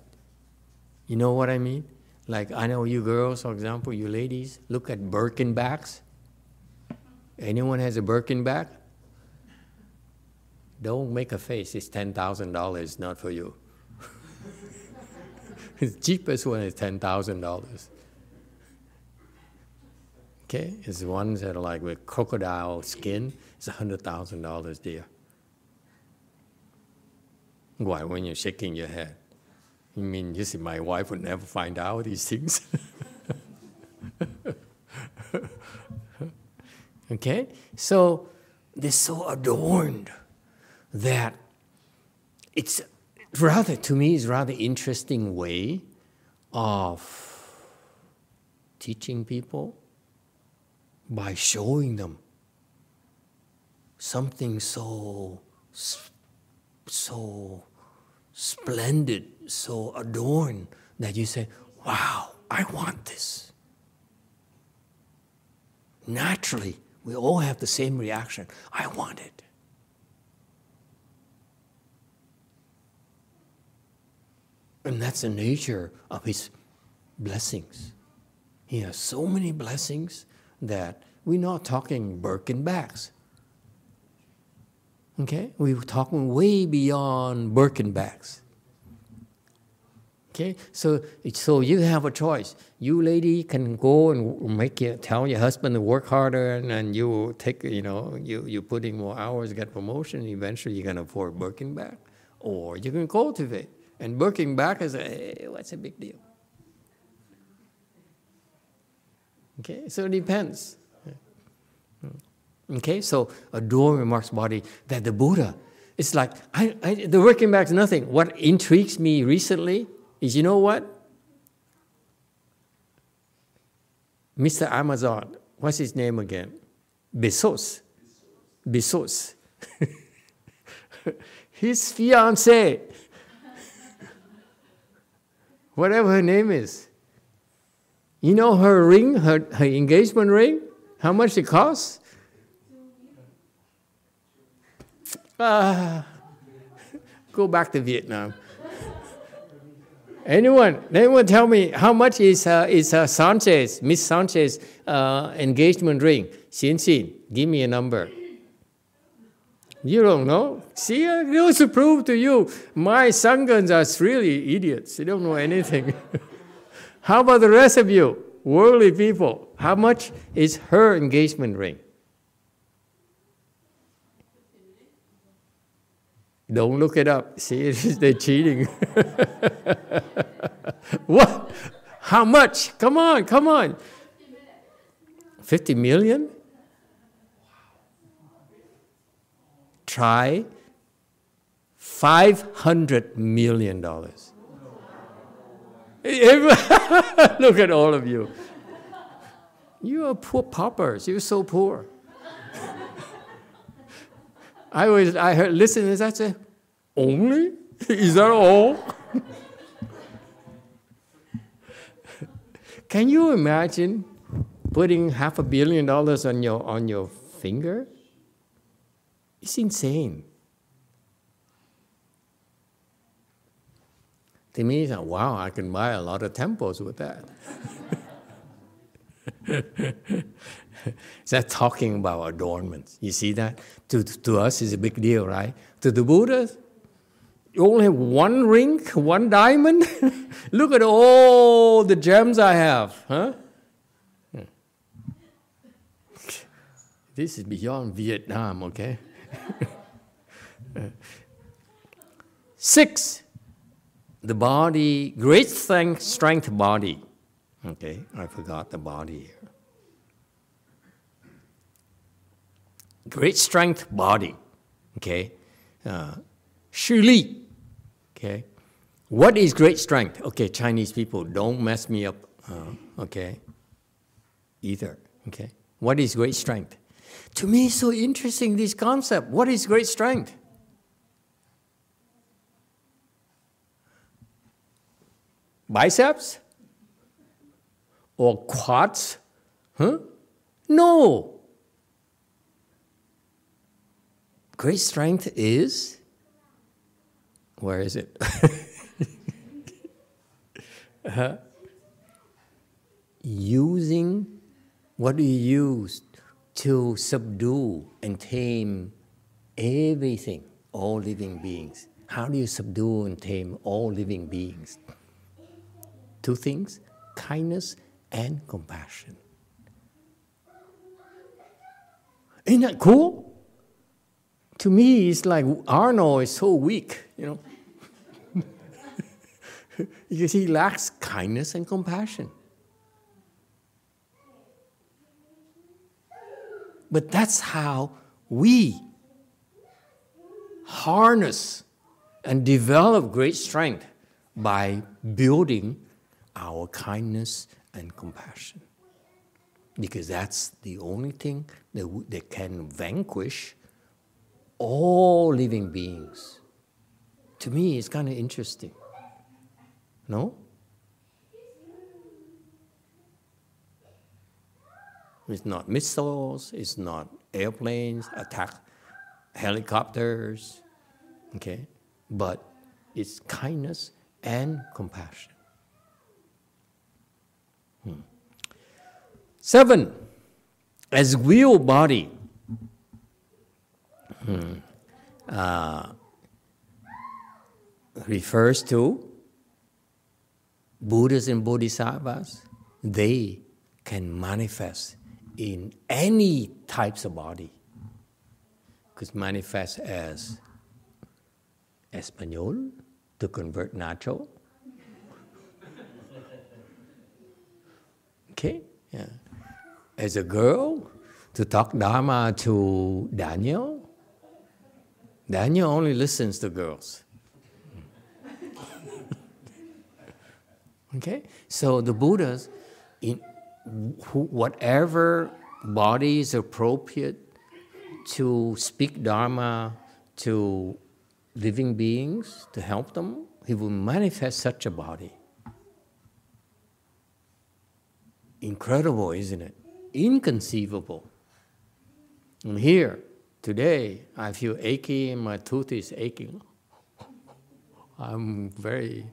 You know what I mean? Like I know you girls, for example, you ladies, look at Birkin bags. Anyone has a Birkin bag? Don't make a face. It's ten thousand dollars, not for you. The cheapest one is ten thousand dollars. Okay, it's ones that are like with crocodile skin. It's a hundred thousand dollars, dear. Why? When you're shaking your head. I mean, you see, my wife would never find out these things. okay? So they're so adorned that it's rather, to me, it's rather interesting way of teaching people by showing them something so so splendid, so adorned that you say, "Wow, I want this." Naturally, we all have the same reaction. I want it. And that's the nature of his blessings. He has so many blessings that we're not talking Birkin bags. Okay? We're talking way beyond Birkin bags. Okay? So, so you have a choice. You lady can go and make your, tell your husband to work harder and, and you take, you know, you, you put in more hours, get promotion, eventually you can afford Birkin. Or you can cultivate. And Birkin bag is a, hey, what's a big deal? Okay, so it depends. Okay, so a adore remarks body that the Buddha, it's like, I, I, the Birkin bag is nothing. What intrigues me recently is you know what? Mr. Amazon, what's his name again? Bezos. Bezos. his fiance, whatever her name is, you know her ring, her, her engagement ring? How much it costs? Ah, go back to Vietnam. Anyone? Anyone tell me how much is uh, is uh, Sanchez, Miss Sanchez uh, engagement ring? Xin Xin, give me a number. You don't know? See, I goes to prove to you, my sangans are really idiots. They don't know anything. How about the rest of you, worldly people? How much is her engagement ring? Don't look it up. See, they're cheating. what? How much? Come on, come on. 50 million? Try $500 million. Look at all of you. You are poor paupers. You're so poor. I always I heard listeners. I say, only is that all? Can you imagine putting half a billion dollars on your on your finger? It's insane. To me, it's like, wow, I can buy a lot of temples with that. that. Is that talking about adornments? You see that? To, to us, it's a big deal, right? To the Buddha, you only have one ring, one diamond? Look at all the gems I have, huh? This is beyond Vietnam, okay? Six, the body, great strength, strength body. Okay, I forgot the body here. Great strength body. Okay, uh, Li. Okay, what is great strength? Okay, Chinese people, don't mess me up. Uh, okay, either. Okay, what is great strength? To me, so interesting this concept. What is great strength? Biceps or quads? Huh? No. Great strength is, where is it? uh, using, what do you use to subdue and tame everything, all living beings? How do you subdue and tame all living beings? Two things kindness and compassion. Isn't that cool? To me, it's like Arnold is so weak, you know. because he lacks kindness and compassion. But that's how we harness and develop great strength by building our kindness and compassion. Because that's the only thing that, w- that can vanquish all living beings. To me, it's kind of interesting. No? It's not missiles, it's not airplanes, attack helicopters, okay? But it's kindness and compassion. Hmm. Seven, as will body, hmm, uh, refers to Buddhas and Bodhisattvas. They can manifest in any types of body. Could manifest as Espanol to convert Nacho. Okay, yeah. As a girl to talk Dharma to Daniel. Daniel only listens to girls. okay, so the Buddhas, in whatever body is appropriate to speak Dharma to living beings, to help them, he will manifest such a body. Incredible, isn't it? Inconceivable. And here, today, I feel achy and my tooth is aching. I'm very,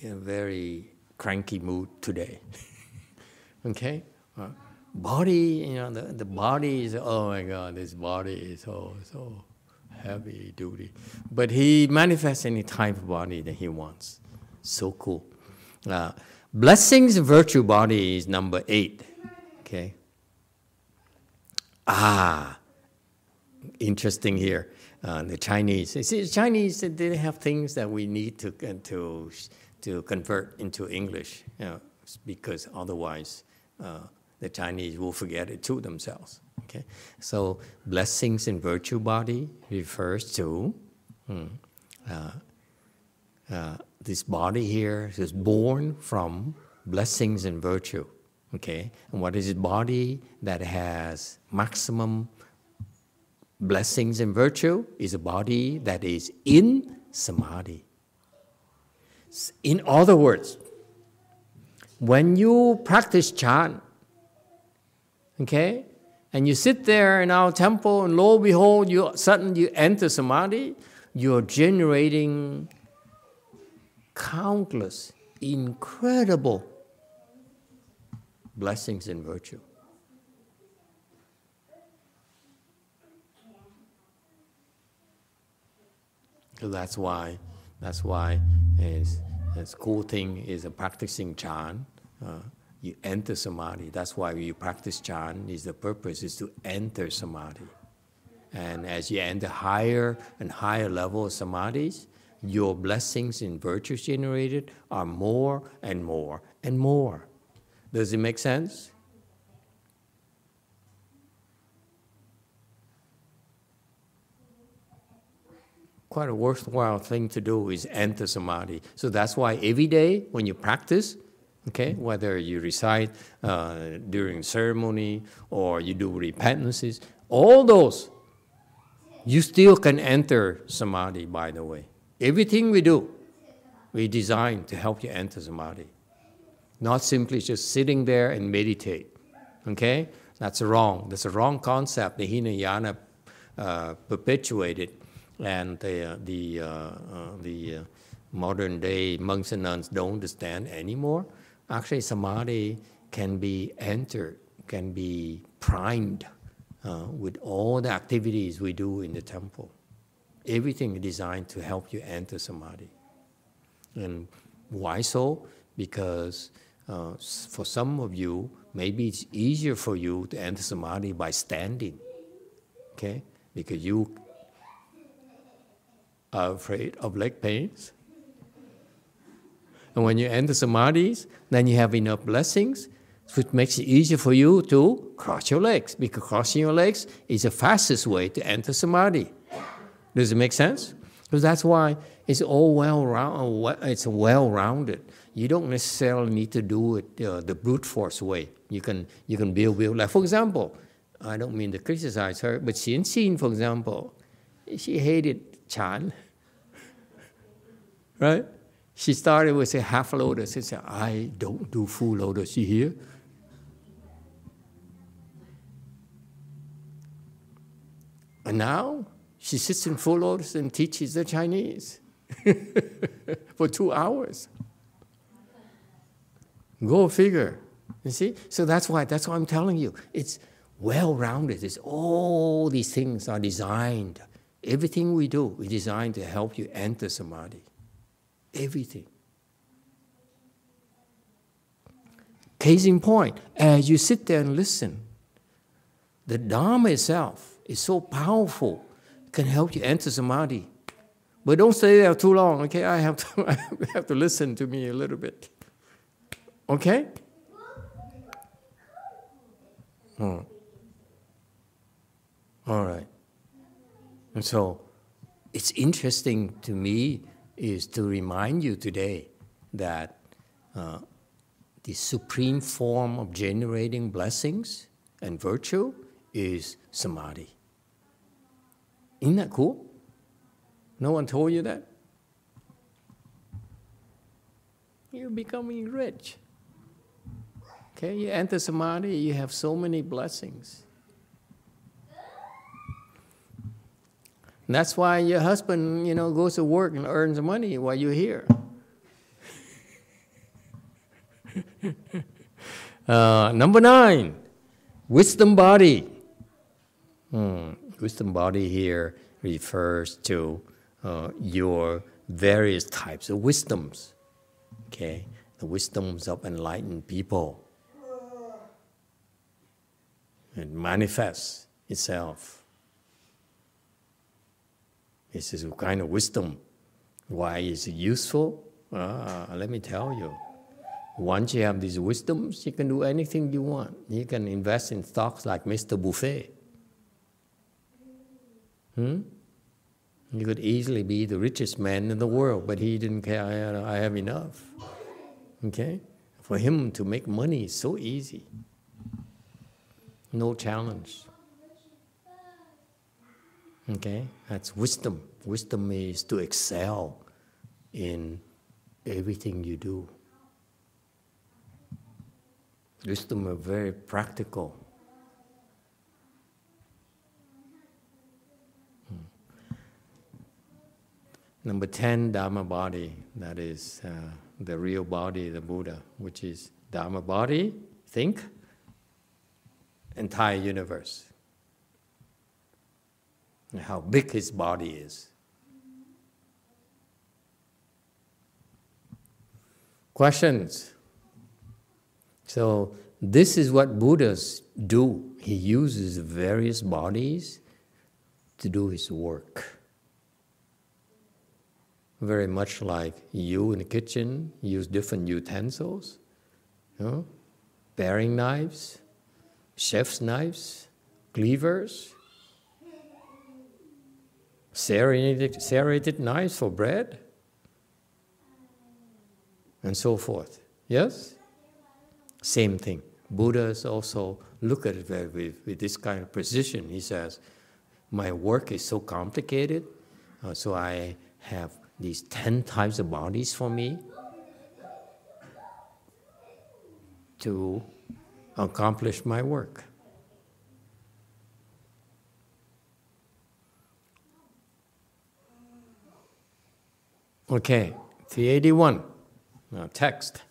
in a very cranky mood today. okay? Uh, body, you know, the, the body is, oh my God, this body is so, so heavy duty. But he manifests any type of body that he wants. So cool. Uh, blessings virtue body is number eight. Okay. Ah, interesting here. Uh, the Chinese, see, the Chinese they have things that we need to uh, to to convert into English, you know, because otherwise uh, the Chinese will forget it to themselves. Okay, so blessings in virtue body refers to hmm, uh, uh, this body here is born from blessings and virtue. Okay, and what is a Body that has maximum blessings and virtue is a body that is in samadhi. In other words, when you practice chant, okay, and you sit there in our temple, and lo and behold, you suddenly you enter samadhi, you're generating countless, incredible blessings and virtue. So that's why, that's why is this cool thing is a practicing chant. Uh, you enter samadhi. That's why you practice chant. Is the purpose is to enter samadhi. And as you enter higher and higher level of samadhis, your blessings and virtues generated are more and more and more. Does it make sense? Quite a worthwhile thing to do is enter samadhi. So that's why every day when you practice, okay, whether you recite uh, during ceremony or you do repentances, all those, you still can enter samadhi, by the way. Everything we do, we design to help you enter samadhi. Not simply just sitting there and meditate. Okay? That's wrong. That's a wrong concept the Hinayana uh, perpetuated, and the, uh, the, uh, uh the uh, modern day monks and nuns don't understand anymore. Actually, samadhi can be entered, can be primed uh, with all the activities we do in the temple. Everything is designed to help you enter samadhi. And why so? Because uh, for some of you, maybe it's easier for you to enter samadhi by standing, okay? Because you are afraid of leg pains. And when you enter samadhis, then you have enough blessings, which makes it easier for you to cross your legs, because crossing your legs is the fastest way to enter samadhi. Does it make sense? Because that's why it's all well round, it's well rounded. You don't necessarily need to do it uh, the brute force way. You can you can build build like for example, I don't mean to criticize her, but Xian Xin, for example, she hated Chan. right? She started with a half lotus. She said, I don't do full lotus. You hear? And now she sits in full lotus and teaches the Chinese for two hours. Go figure. You see? So that's why that's why I'm telling you. It's well-rounded. It's all these things are designed. Everything we do is designed to help you enter samadhi. Everything. Case in point, as you sit there and listen, the Dharma itself is so powerful, can help you enter samadhi. But don't stay there too long, okay? I have to, I have to listen to me a little bit. Okay? Hmm. All right. And so it's interesting to me is to remind you today that uh, the supreme form of generating blessings and virtue is samadhi. Isn't that cool? No one told you that? You're becoming rich. Okay, you enter samadhi, you have so many blessings. And that's why your husband, you know, goes to work and earns money while you're here. uh, number nine, wisdom body. Hmm. Wisdom body here refers to uh, your various types of wisdoms. Okay, the wisdoms of enlightened people. It manifests itself this is a kind of wisdom. Why is it useful? Ah, let me tell you. Once you have these wisdoms, you can do anything you want. You can invest in stocks like Mr. Buffett. Hmm? You could easily be the richest man in the world, but he didn't care. I, I have enough. Okay? For him to make money is so easy. No challenge. Okay, that's wisdom. Wisdom is to excel in everything you do. Wisdom is very practical. Number 10, Dharma body. That is uh, the real body, the Buddha, which is Dharma body, think, entire universe how big his body is. Questions? So, this is what Buddhas do. He uses various bodies to do his work. Very much like you in the kitchen use different utensils, you know, paring knives, chef's knives, cleavers, serrated, serrated knives for bread, and so forth. Yes? Same thing. Buddhas also look at it with, with this kind of precision. He says, My work is so complicated, uh, so I have these 10 types of bodies for me to accomplish my work. Okay, 381. Now, text.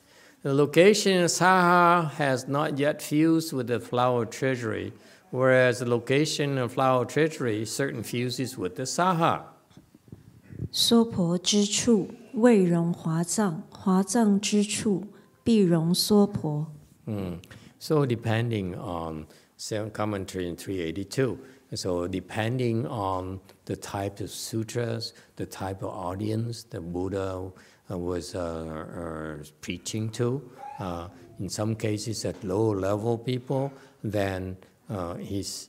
The location in Saha has not yet fused with the flower treasury, whereas the location in flower treasury certain fuses with the Saha. 娑婆之处未容华藏，华藏之处必容娑婆。Mm. So depending on commentary in 382, so depending on the type of sutras, the type of audience the Buddha uh, was uh, uh, preaching to. Uh, in some cases, at low level people, then uh, he's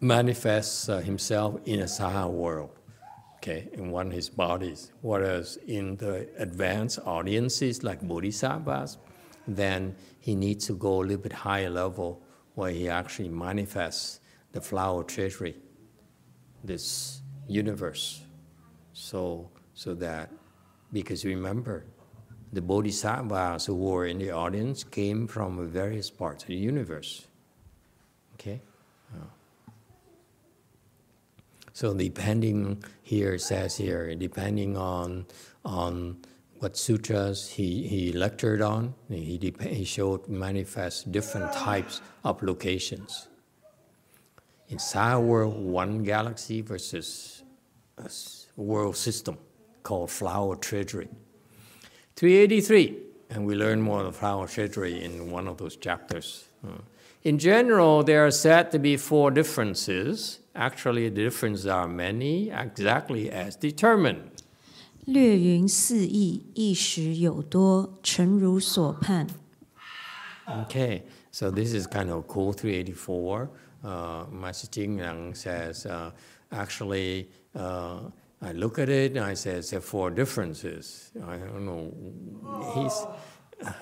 manifests uh, himself in a Saha world, okay, in one of his bodies. Whereas in the advanced audiences like Bodhisattvas, then he needs to go a little bit higher level where he actually manifests the flower treasury, this universe. So, so that, because remember, the bodhisattvas who were in the audience came from various parts of the universe. Okay? Uh, so depending here says here, depending on on what sutras he, he lectured on, he, he showed manifest different types of locations. In world, one galaxy versus a world system called flower treasury. 383, and we learn more of flower treasury in one of those chapters. Hmm. Uh, In general, there are said to be four differences. Actually, the differences are many, exactly as determined. 略云四义，一时有多，诚如所盼。 Okay, so this is kind of cool. 384. Uh, Master Jing Yang says, uh, actually, uh, I look at it and I say, there are four differences. I don't know. He's,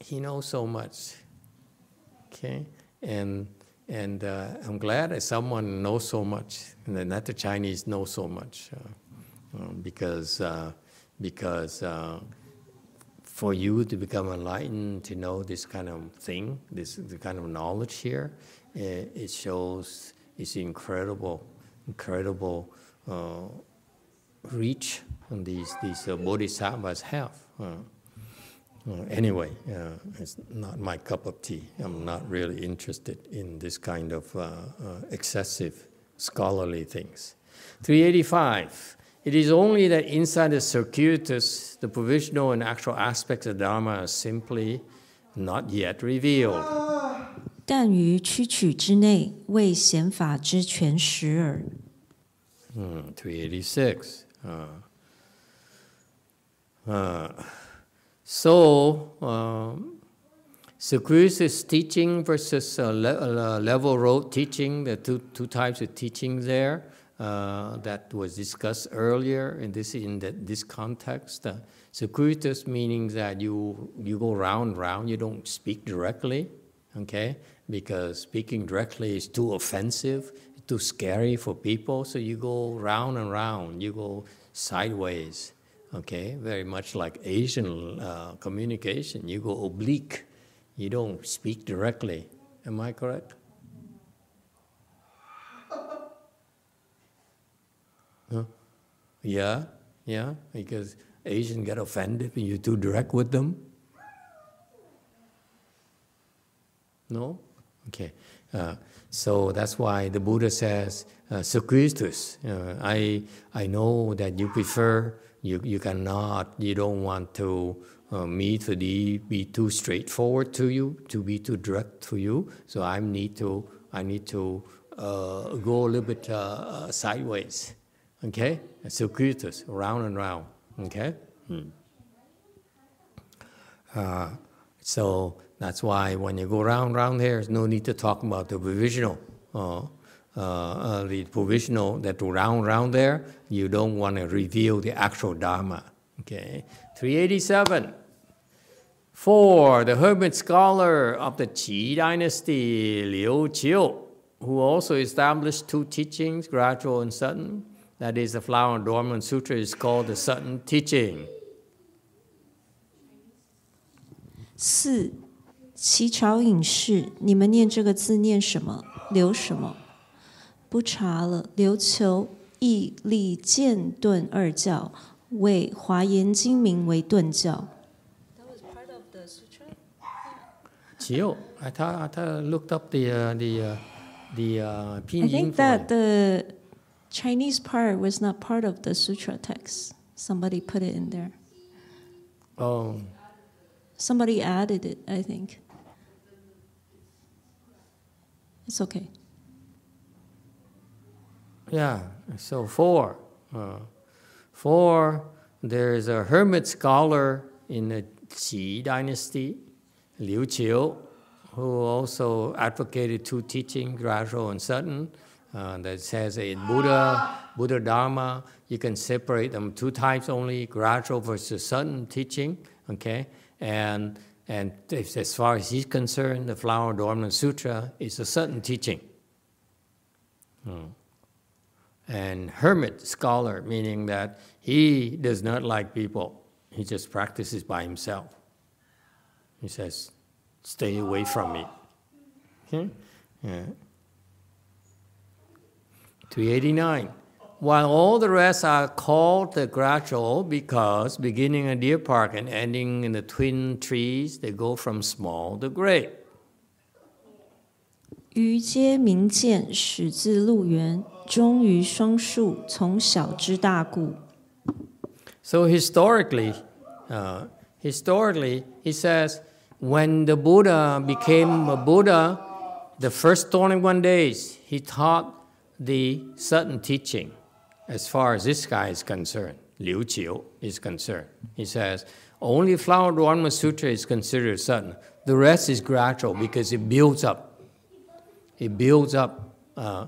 he knows so much. Okay, and and uh, I'm glad that someone knows so much, and not the Chinese know so much, uh, um, because uh, because uh, for you to become enlightened, to know this kind of thing, this the kind of knowledge here, it, it shows it's incredible, incredible uh, reach these these uh, bodhisattvas have. Uh, uh, anyway, uh, it's not my cup of tea. I'm not really interested in this kind of uh, uh, excessive scholarly things. 385. It is only that inside the circuitous, the provisional and actual aspects of Dharma are simply not yet revealed. 但于曲曲之内，为显法之全实耳。 Hmm, 386. Uh, uh, so, um, circuitous teaching versus uh, le- uh, level road teaching, the two, two types of teaching there uh, that was discussed earlier in this, in the, this context. Uh, Circuitous meaning that you, you go round, round, you don't speak directly, okay? Because speaking directly is too offensive, too scary for people, so you go round and round, you go sideways, okay? Very much like Asian uh, communication, you go oblique, you don't speak directly. Am I correct? Huh? Yeah, yeah, because Asians get offended when you're too direct with them. No? Okay. Uh, so that's why the Buddha says, uh, uh, I, I know that you prefer, you, you cannot, you don't want to, uh, me to be, too straightforward to you, to be too direct to you. So I need to, I need to uh, go a little bit uh, uh, sideways. Okay? Circuitous, round and round. Okay? Hmm. Uh, so that's why when you go round, round here, there's no need to talk about the provisional. Uh, uh, the provisional, that round round there, you don't want to reveal the actual Dharma. Okay, 387. Four, the hermit scholar of the Qi dynasty, Liu Qiu, who also established two teachings, gradual and sudden. That is, the Flower Adornment Sutra is called the sudden teaching. 四，齐朝隐士，你们念这个字念什么？留什么？不查了。琉球义立剑顿二教，为华严经名为顿教。 Qiu, I thought, I thought I looked up the, uh, the, uh, the uh, I pinyin think for that it. the Chinese part was not part of the sutra text. Somebody put it in there. Oh, Somebody added it, I think. It's okay. yeah, so four. Uh, four, there is a hermit scholar in the Qi dynasty, Liu Qiu, who also advocated two teaching, gradual and sudden, uh, that says in Buddha, Buddha Dharma, you can separate them two types only, gradual versus sudden teaching, okay? And, and if, as far as he's concerned, the Flower Adornment Sutra is a sudden teaching. Hmm And hermit scholar, meaning that he does not like people, he just practices by himself. He says, stay away from me. Okay? Yeah. 389. While all the rest are called the gradual because beginning in Deer Park and ending in the twin trees, they go from small to great. 于皆明见，始自路缘， 终于双树，从小之大故。 So historically, uh, historically, he says, when the Buddha became a Buddha, the first 21 days, he taught the sudden teaching as far as this guy is concerned, Liu Qiu is concerned. He says, only Flower Dharma Sutra is considered sudden. The rest is gradual because it builds up. It builds up, uh,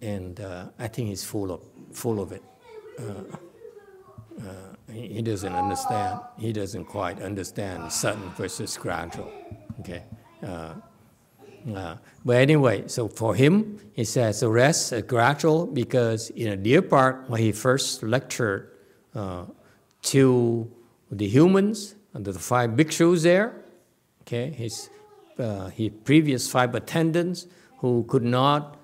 and uh, I think he's full of, full of it. he, he doesn't understand. He doesn't quite understand sudden versus gradual. Okay. Uh, uh, but anyway, so for him, he says the rest is gradual because in a Deer Park, when he first lectured uh, to the humans, under the five bhikshus there, okay, his, uh, his previous five attendants who could not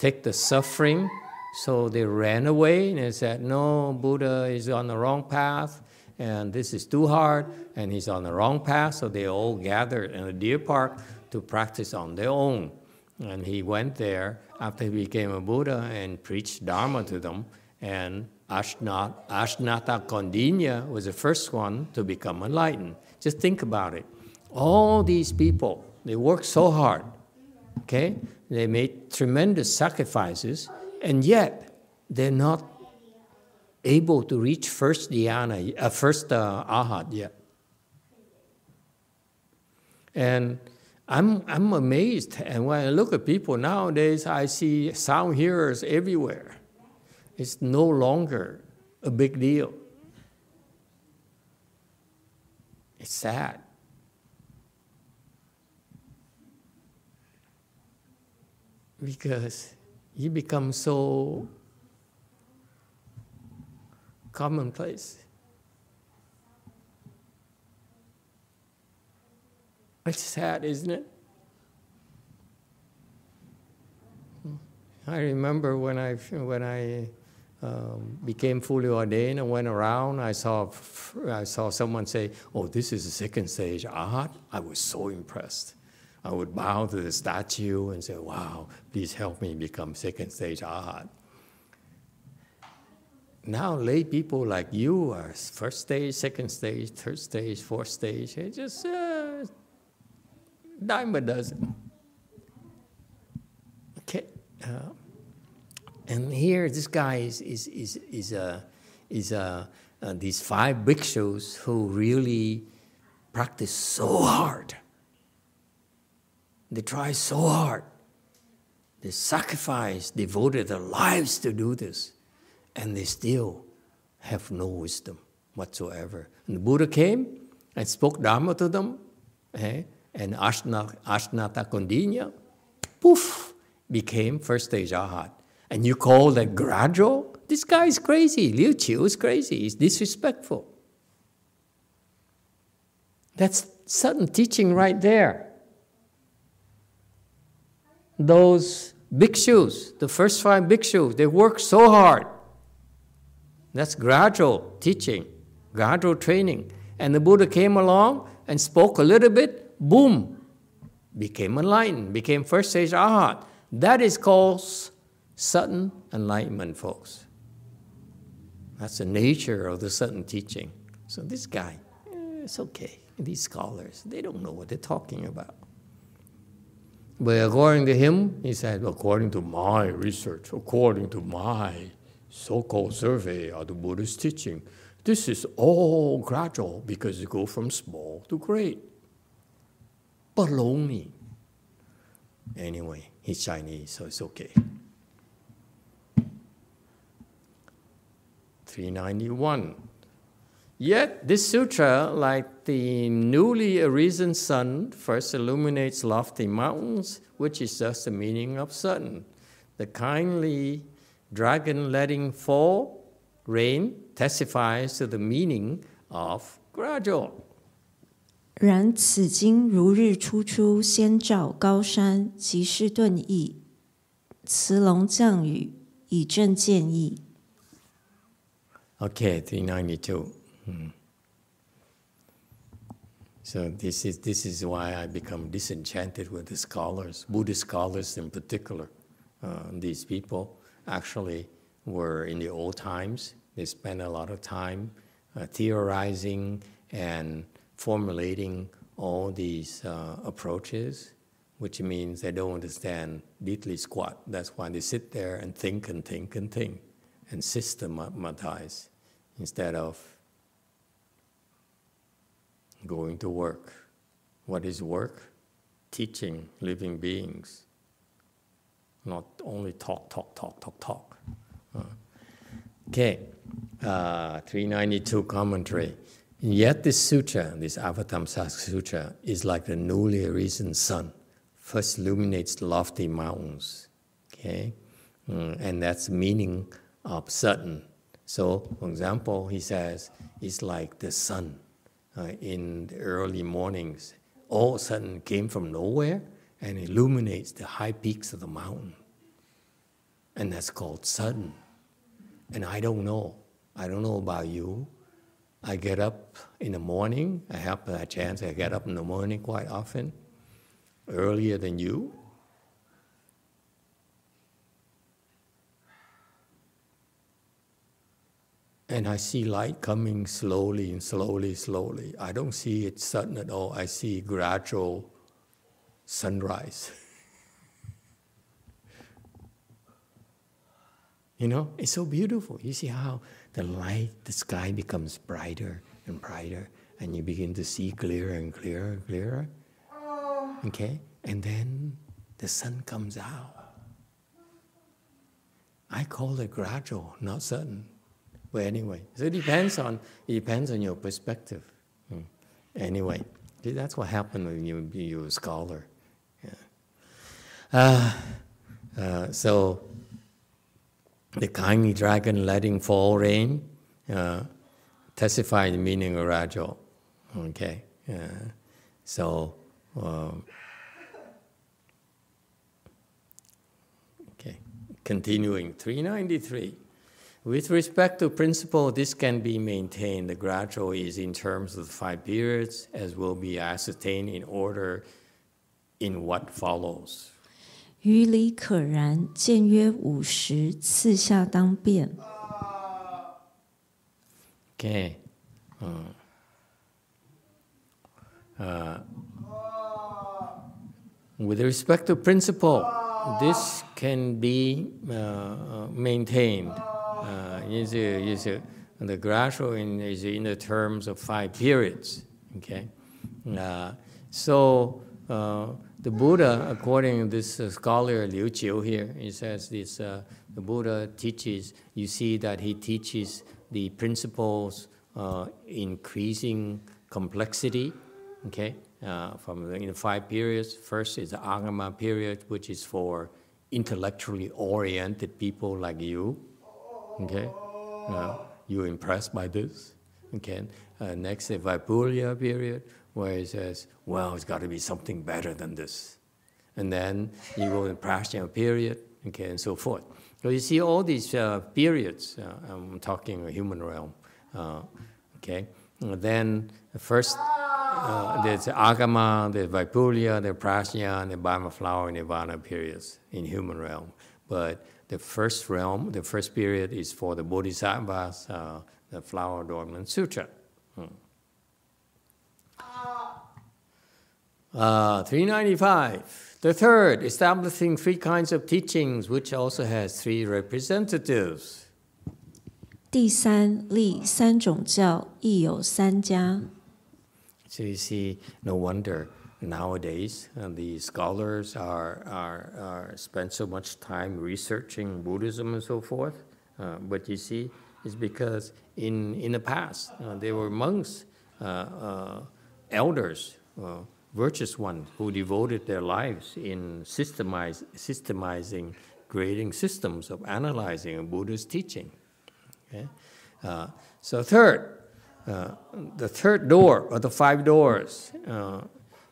take the suffering, so they ran away and said, No, Buddha is on the wrong path, and this is too hard, and he's on the wrong path, so they all gathered in a deer park to practice on their own. And he went there after he became a Buddha and preached Dharma to them. And Ashnat, Ajnata Kaundinya was the first one to become enlightened. Just think about it. All these people, they worked so hard, okay? They made tremendous sacrifices, and yet they're not able to reach first dhyana, uh, first uh, arhat yet. And I'm, I'm amazed. And when I look at people nowadays, I see sound hearers everywhere. It's no longer a big deal. It's sad. Because you become so commonplace. It's sad, isn't it? I remember when I when I um, became fully ordained and went around, I saw I saw someone say, "Oh, this is the second stage art." I was so impressed. I would bow to the statue and say, "Wow, please help me become second stage art." Now, lay people like you are first stage, second stage, third stage, fourth stage. It just uh, dime a dozen. Okay. Uh, and here, this guy is, is, is, is, uh, is uh, uh, these five bhikshus who really practice so hard. They try so hard. They sacrifice, devoted their lives to do this, and they still have no wisdom whatsoever. And the Buddha came and spoke Dharma to them, eh? and Ashnata, Ajnata Kaundinya, poof, became first stage Arhat. And you call that gradual? This guy is crazy. Liu Qiu is crazy. He's disrespectful. That's sudden teaching right there. Those bhikshus, the first five bhikshus, they work so hard. That's gradual teaching, gradual training. And the Buddha came along and spoke a little bit, boom, became enlightened, became first stage arhat. That is called sudden enlightenment, folks. That's the nature of the sudden teaching. So this guy, eh, it's okay. These scholars, they don't know what they're talking about. But according to him, he said, according to my research, according to my so-called survey of the Buddhist teaching, This is all gradual because you go from small to great. Baloney. Anyway, he's Chinese, so it's okay. 391. Yet this sutra, like the newly arisen sun, first illuminates lofty mountains, which is just the meaning of sun. The kindly dragon letting fall rain testifies to the meaning of gradual. 然此经如日初出，先照高山，即是顿意。慈龙降雨，以正见意。 Okay, 392. Hmm. So this is this is why I become disenchanted with the scholars, Buddhist scholars in particular. Uh, these people actually were in the old times. They spent a lot of time uh, theorizing and formulating all these uh, approaches, which means they don't understand deeply squat. That's why they sit there and think and think and think and systematize instead of going to work. What is work? Teaching living beings. Not only talk, talk, talk, talk, talk. Uh, Okay, uh, 392 commentary. Yet this sutra, this Avatamsaka Sutra, is like the newly risen sun, first illuminates lofty mountains. Okay, Mm, and that's meaning of sudden. So, for example, he says it's like the sun uh, in the early mornings. All of a sudden came from nowhere and illuminates the high peaks of the mountain. And that's called sudden. And I don't know. I don't know about you. I get up in the morning. I have a chance. I get up in the morning quite often, earlier than you. And I see light coming slowly and slowly, slowly. I don't see it sudden at all. I see gradual sunrise. You know, it's so beautiful. You see how the light, the sky becomes brighter and brighter, and you begin to see clearer and clearer and clearer. Okay? And then the sun comes out. I call it gradual, not sudden. But anyway, so it depends on it depends on your perspective. Hmm. Anyway, that's what happened when you you're a scholar. Yeah. Uh, uh, so the kindly dragon letting fall rain uh, the meaning of Rajo. Okay, uh, so um, okay, continuing 393. With respect to principle, this can be maintained. The gradual is in terms of the five periods, as will be ascertained in order in what follows. 于理可然，见约五十，次下当变。 Okay. Uh, uh, with respect to principle, this can be uh, uh, maintained. Is, is the gradual in, is in the terms of five periods. Okay. Uh, so uh, the Buddha, according to this uh, scholar Liu Qiu here, he says this: the Buddha teaches. You see that he teaches the principles increasing complexity. Okay, uh, from the, in the five periods. First is the Agama period, which is for intellectually oriented people like you. Okay, you impressed by this? Okay, uh, next the Vaipulya period, where he says, well, it's got to be something better than this. And then you go in Prajna period, okay, and so forth. So you see all these uh, periods, uh, I'm talking a human realm, uh, okay? And then the first, uh, there's the Agama, the Vaipulya, the Prajna, and the Dharma flower Nirvana periods in human realm. But the first realm, the first period is for the Bodhisattvas, uh, the Flower Adornment Sutra. Hmm. Uh, 395. The third, establishing three kinds of teachings, which also has three representatives. 第三，立三种教，亦有三家。So you see, no wonder nowadays uh, the scholars are, are, are spend so much time researching Buddhism and so forth. Uh, but you see, it's because in, in the past uh, there were monks, uh, uh, elders, uh, virtuous ones who devoted their lives in systemize, systemizing, creating systems of analyzing Buddha's teaching. Okay? So third, the third door of the five doors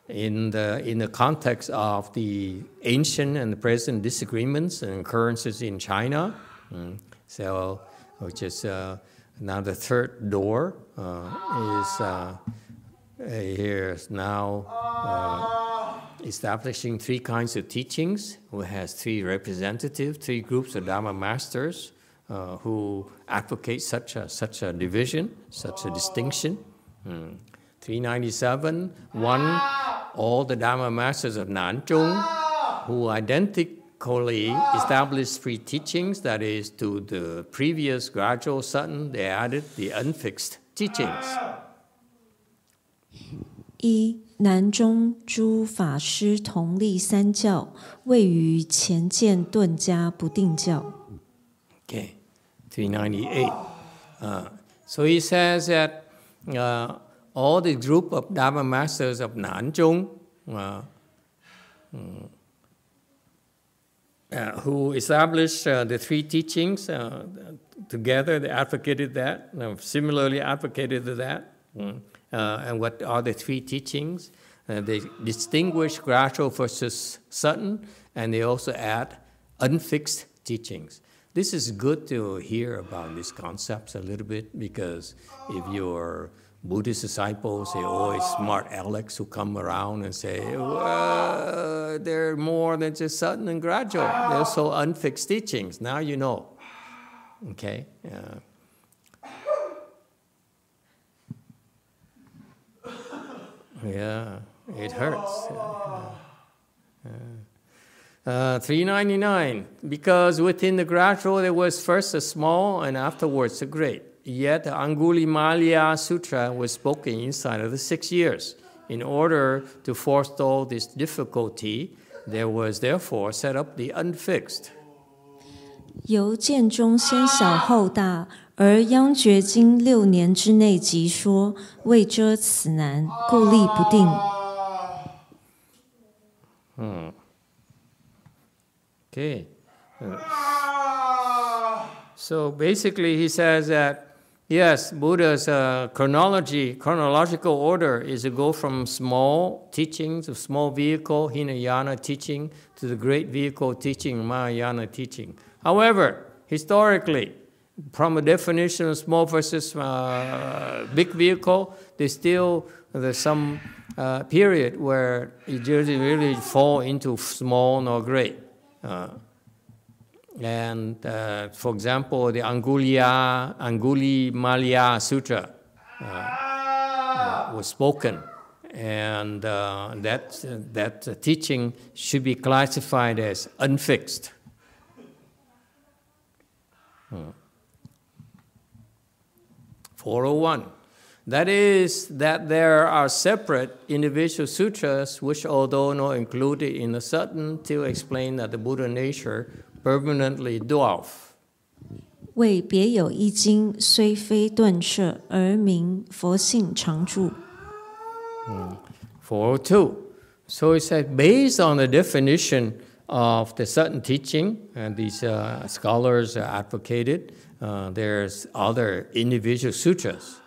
in, the, in the context of the ancient and present disagreements and occurrences in China. mm, so, which is uh, now the third door uh, is uh, here is now uh, establishing three kinds of teachings, who has three representative, three groups of Dharma masters uh, who advocate such a, such a division, such a distinction. Mm. 397, one, all the Dharma masters of Nanzhong who identically established three teachings, that is, to the previous gradual sudden, they added the unfixed teachings. 一南中诸法师同立三教，位于前见顿家不定教。Okay, three ninety eight. Uh, so he says that. Uh, all the group of Dharma masters of Nanzhong uh, mm, uh, who established uh, the three teachings uh, together, they advocated that, uh, similarly advocated that. Uh, and what are the three teachings? Uh, they distinguish gradual versus sudden, and they also add unfixed teachings. This is good to hear about these concepts a little bit because if you're Buddhist disciples, they're always smart Alex who come around and say, well, they're more than just sudden and gradual. They're so unfixed teachings. Now you know. Okay? Uh, yeah, it hurts. Uh, 399, because within the gradual there was first a small and afterwards a great. Yet the Angulimalya Sutra was spoken inside of the six years. In order to forestall this difficulty, there was therefore set up the unfixed. 由见中先小后大，而央觉经六年之内即说，为遮此难，故立不定。 Okay. Uh, So basically, he says that yes, Buddha's uh, chronology, chronological order is to go from small teachings of small vehicle, Hinayana teaching, to the great vehicle teaching, Mahayana teaching. However, historically, from a definition of small versus uh, big vehicle, there's still there's some uh, period where it doesn't really fall into small nor great. And uh, for example, the Angulya, Anguli Malya Sutra uh, was spoken, and uh, that, that teaching should be classified as unfixed. Hmm. 401. That is, that there are separate individual sutras which, although not included in the sutton, still explain that the Buddha nature permanently dwells. 为别有一经，虽非顿摄，而名佛性常住。 402. So it said, based on the definition of the Sutton teaching, and these uh, scholars uh, advocated, uh, there's other individual sutras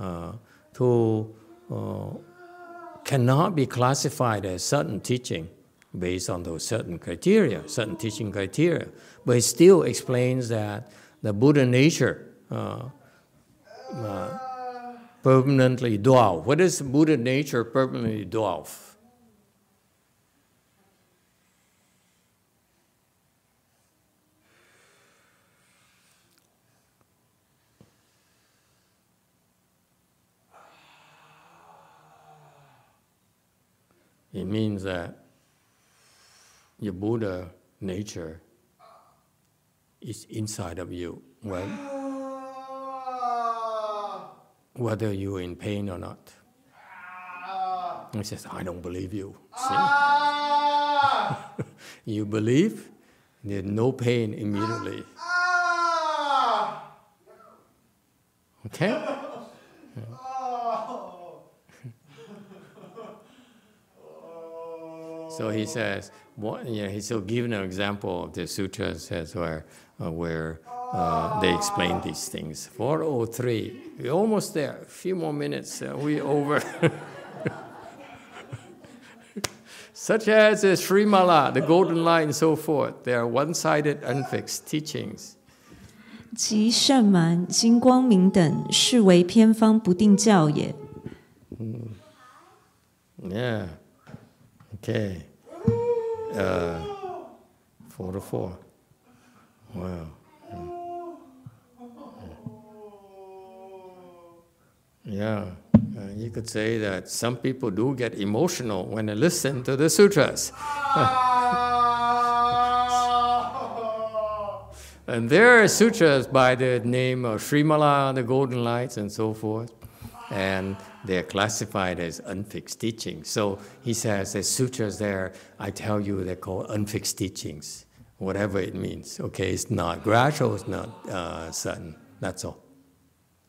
uh, who uh, cannot be classified as Sutton teaching based on those certain criteria, certain teaching criteria. But it still explains that the Buddha nature uh, uh, permanently dwell. What does Buddha nature permanently dwell? It means that your Buddha nature is inside of you, right? whether you're in pain or not. He says, I don't believe you. You believe, there's no pain immediately. Okay? So he says, He's giving he'll give an example of the sutras as well, uh, where uh, they explain these things. 403, we're almost there, a few more minutes, uh, we over. Such as the Srimala, the golden light, and so forth, they are one sided, unfixed teachings. 即圣蛮、金光明等，视为偏方不定教也。嗯、mm.，Yeah. Okay. Uh, four to four. Wow. Yeah. You could say that some people do get emotional when they listen to the sutras. And there are sutras by the name of Srimala, the Golden Lights, and so forth. And they're classified as unfixed teachings. So he says the sutras there, I tell you, they're called unfixed teachings, whatever it means. Okay, it's not gradual, it's not uh, sudden. That's all.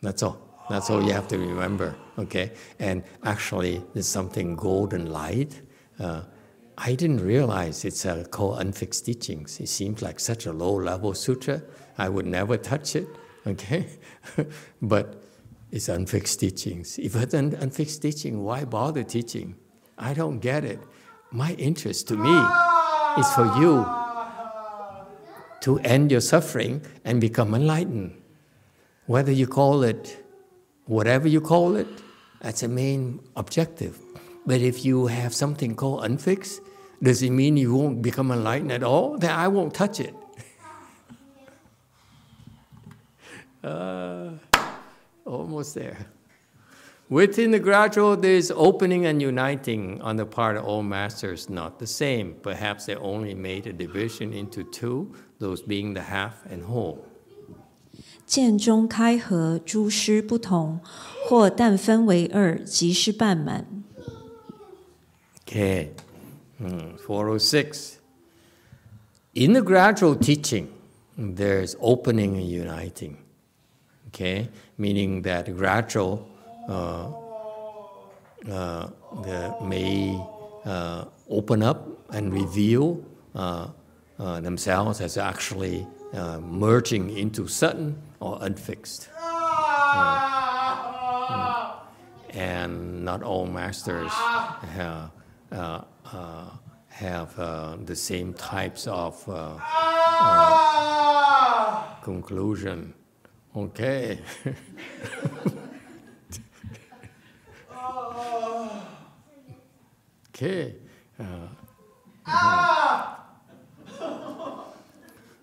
That's all. That's all you have to remember. Okay, and actually, there's something golden light. Uh, I didn't realize it's uh, called unfixed teachings. It seems like such a low level sutra. I would never touch it. Okay, but it's unfixed teachings. If it's an unfixed teaching, why bother teaching? I don't get it. My interest to me is for you to end your suffering and become enlightened. Whether you call it whatever you call it, that's the main objective. But if you have something called unfixed, does it mean you won't become enlightened at all? Then I won't touch it. Uh, almost there. Within the gradual, there's opening and uniting on the part of all masters, not the same. Perhaps they only made a division into two, those being the half and whole. 见中开合，诸师不同，或但分为二，即是半满。 Okay, Hmm, 406. In the gradual teaching, there's opening and uniting. Okay, meaning that gradual uh, uh, may uh, open up and reveal uh, uh, themselves as actually uh, merging into sudden or unfixed. Mm. and not all masters have, have the same types of conclusion. Okay. okay. Uh,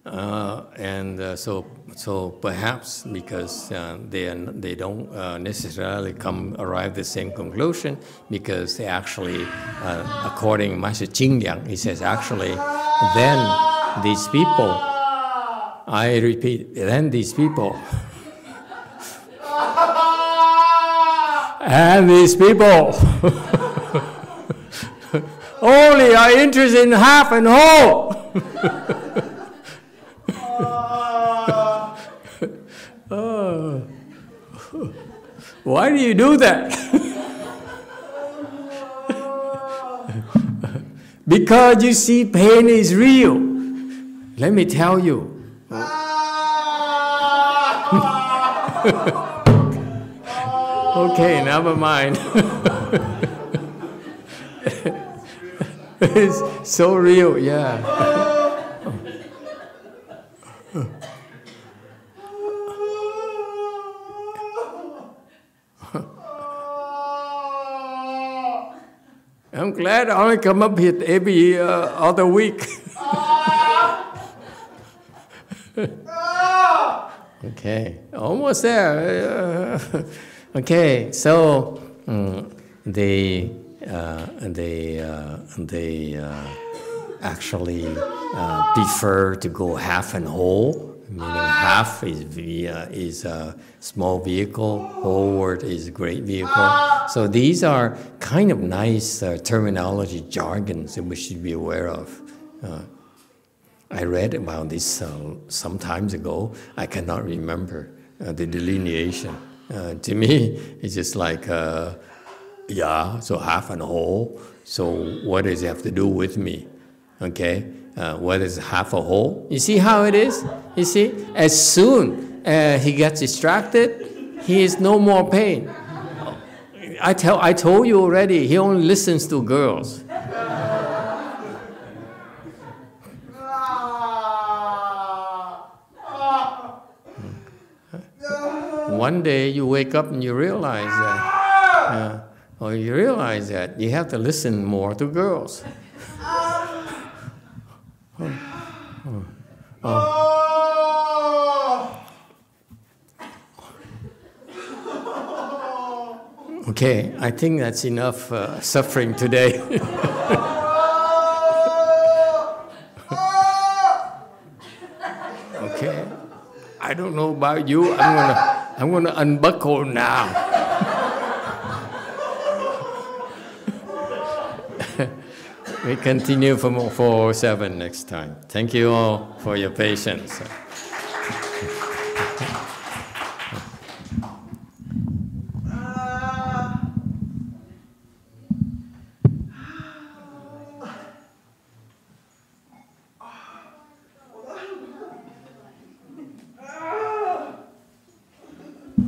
uh, and uh, so, so perhaps because uh, they, are, they don't uh, necessarily come arrive the same conclusion, because they actually, uh, according to Master Jingliang, he says actually, then these people, I repeat, then these people, and these people only are interested in half and whole. Oh. Why do you do that? because you see pain is real. Let me tell you. okay, never mind. it's so real, yeah. I'm glad I only come up here every uh, other week. okay, almost there. Uh, okay, so mm, they uh, they uh, they uh, actually uh, prefer to go half and whole meaning half is via is a small vehicle, whole word is great vehicle. So these are kind of nice uh, terminology jargons that we should be aware of. I read about this uh, some times ago. I cannot remember uh, the delineation. Uh, to me, it's just like, uh, yeah, so half and whole. So what does it have to do with me? Okay, uh, what is half a whole? You see how it is? You see, as soon uh, he gets distracted, he is no more pain. I tell, I told you already. He only listens to girls. One day you wake up and you realize that, or you realize that you have to listen more to girls. Okay, I think that's enough uh, suffering today. okay, I don't know about you. I'm gonna, I'm gonna unbuckle now. we continue for oh seven next time. Thank you all for your patience.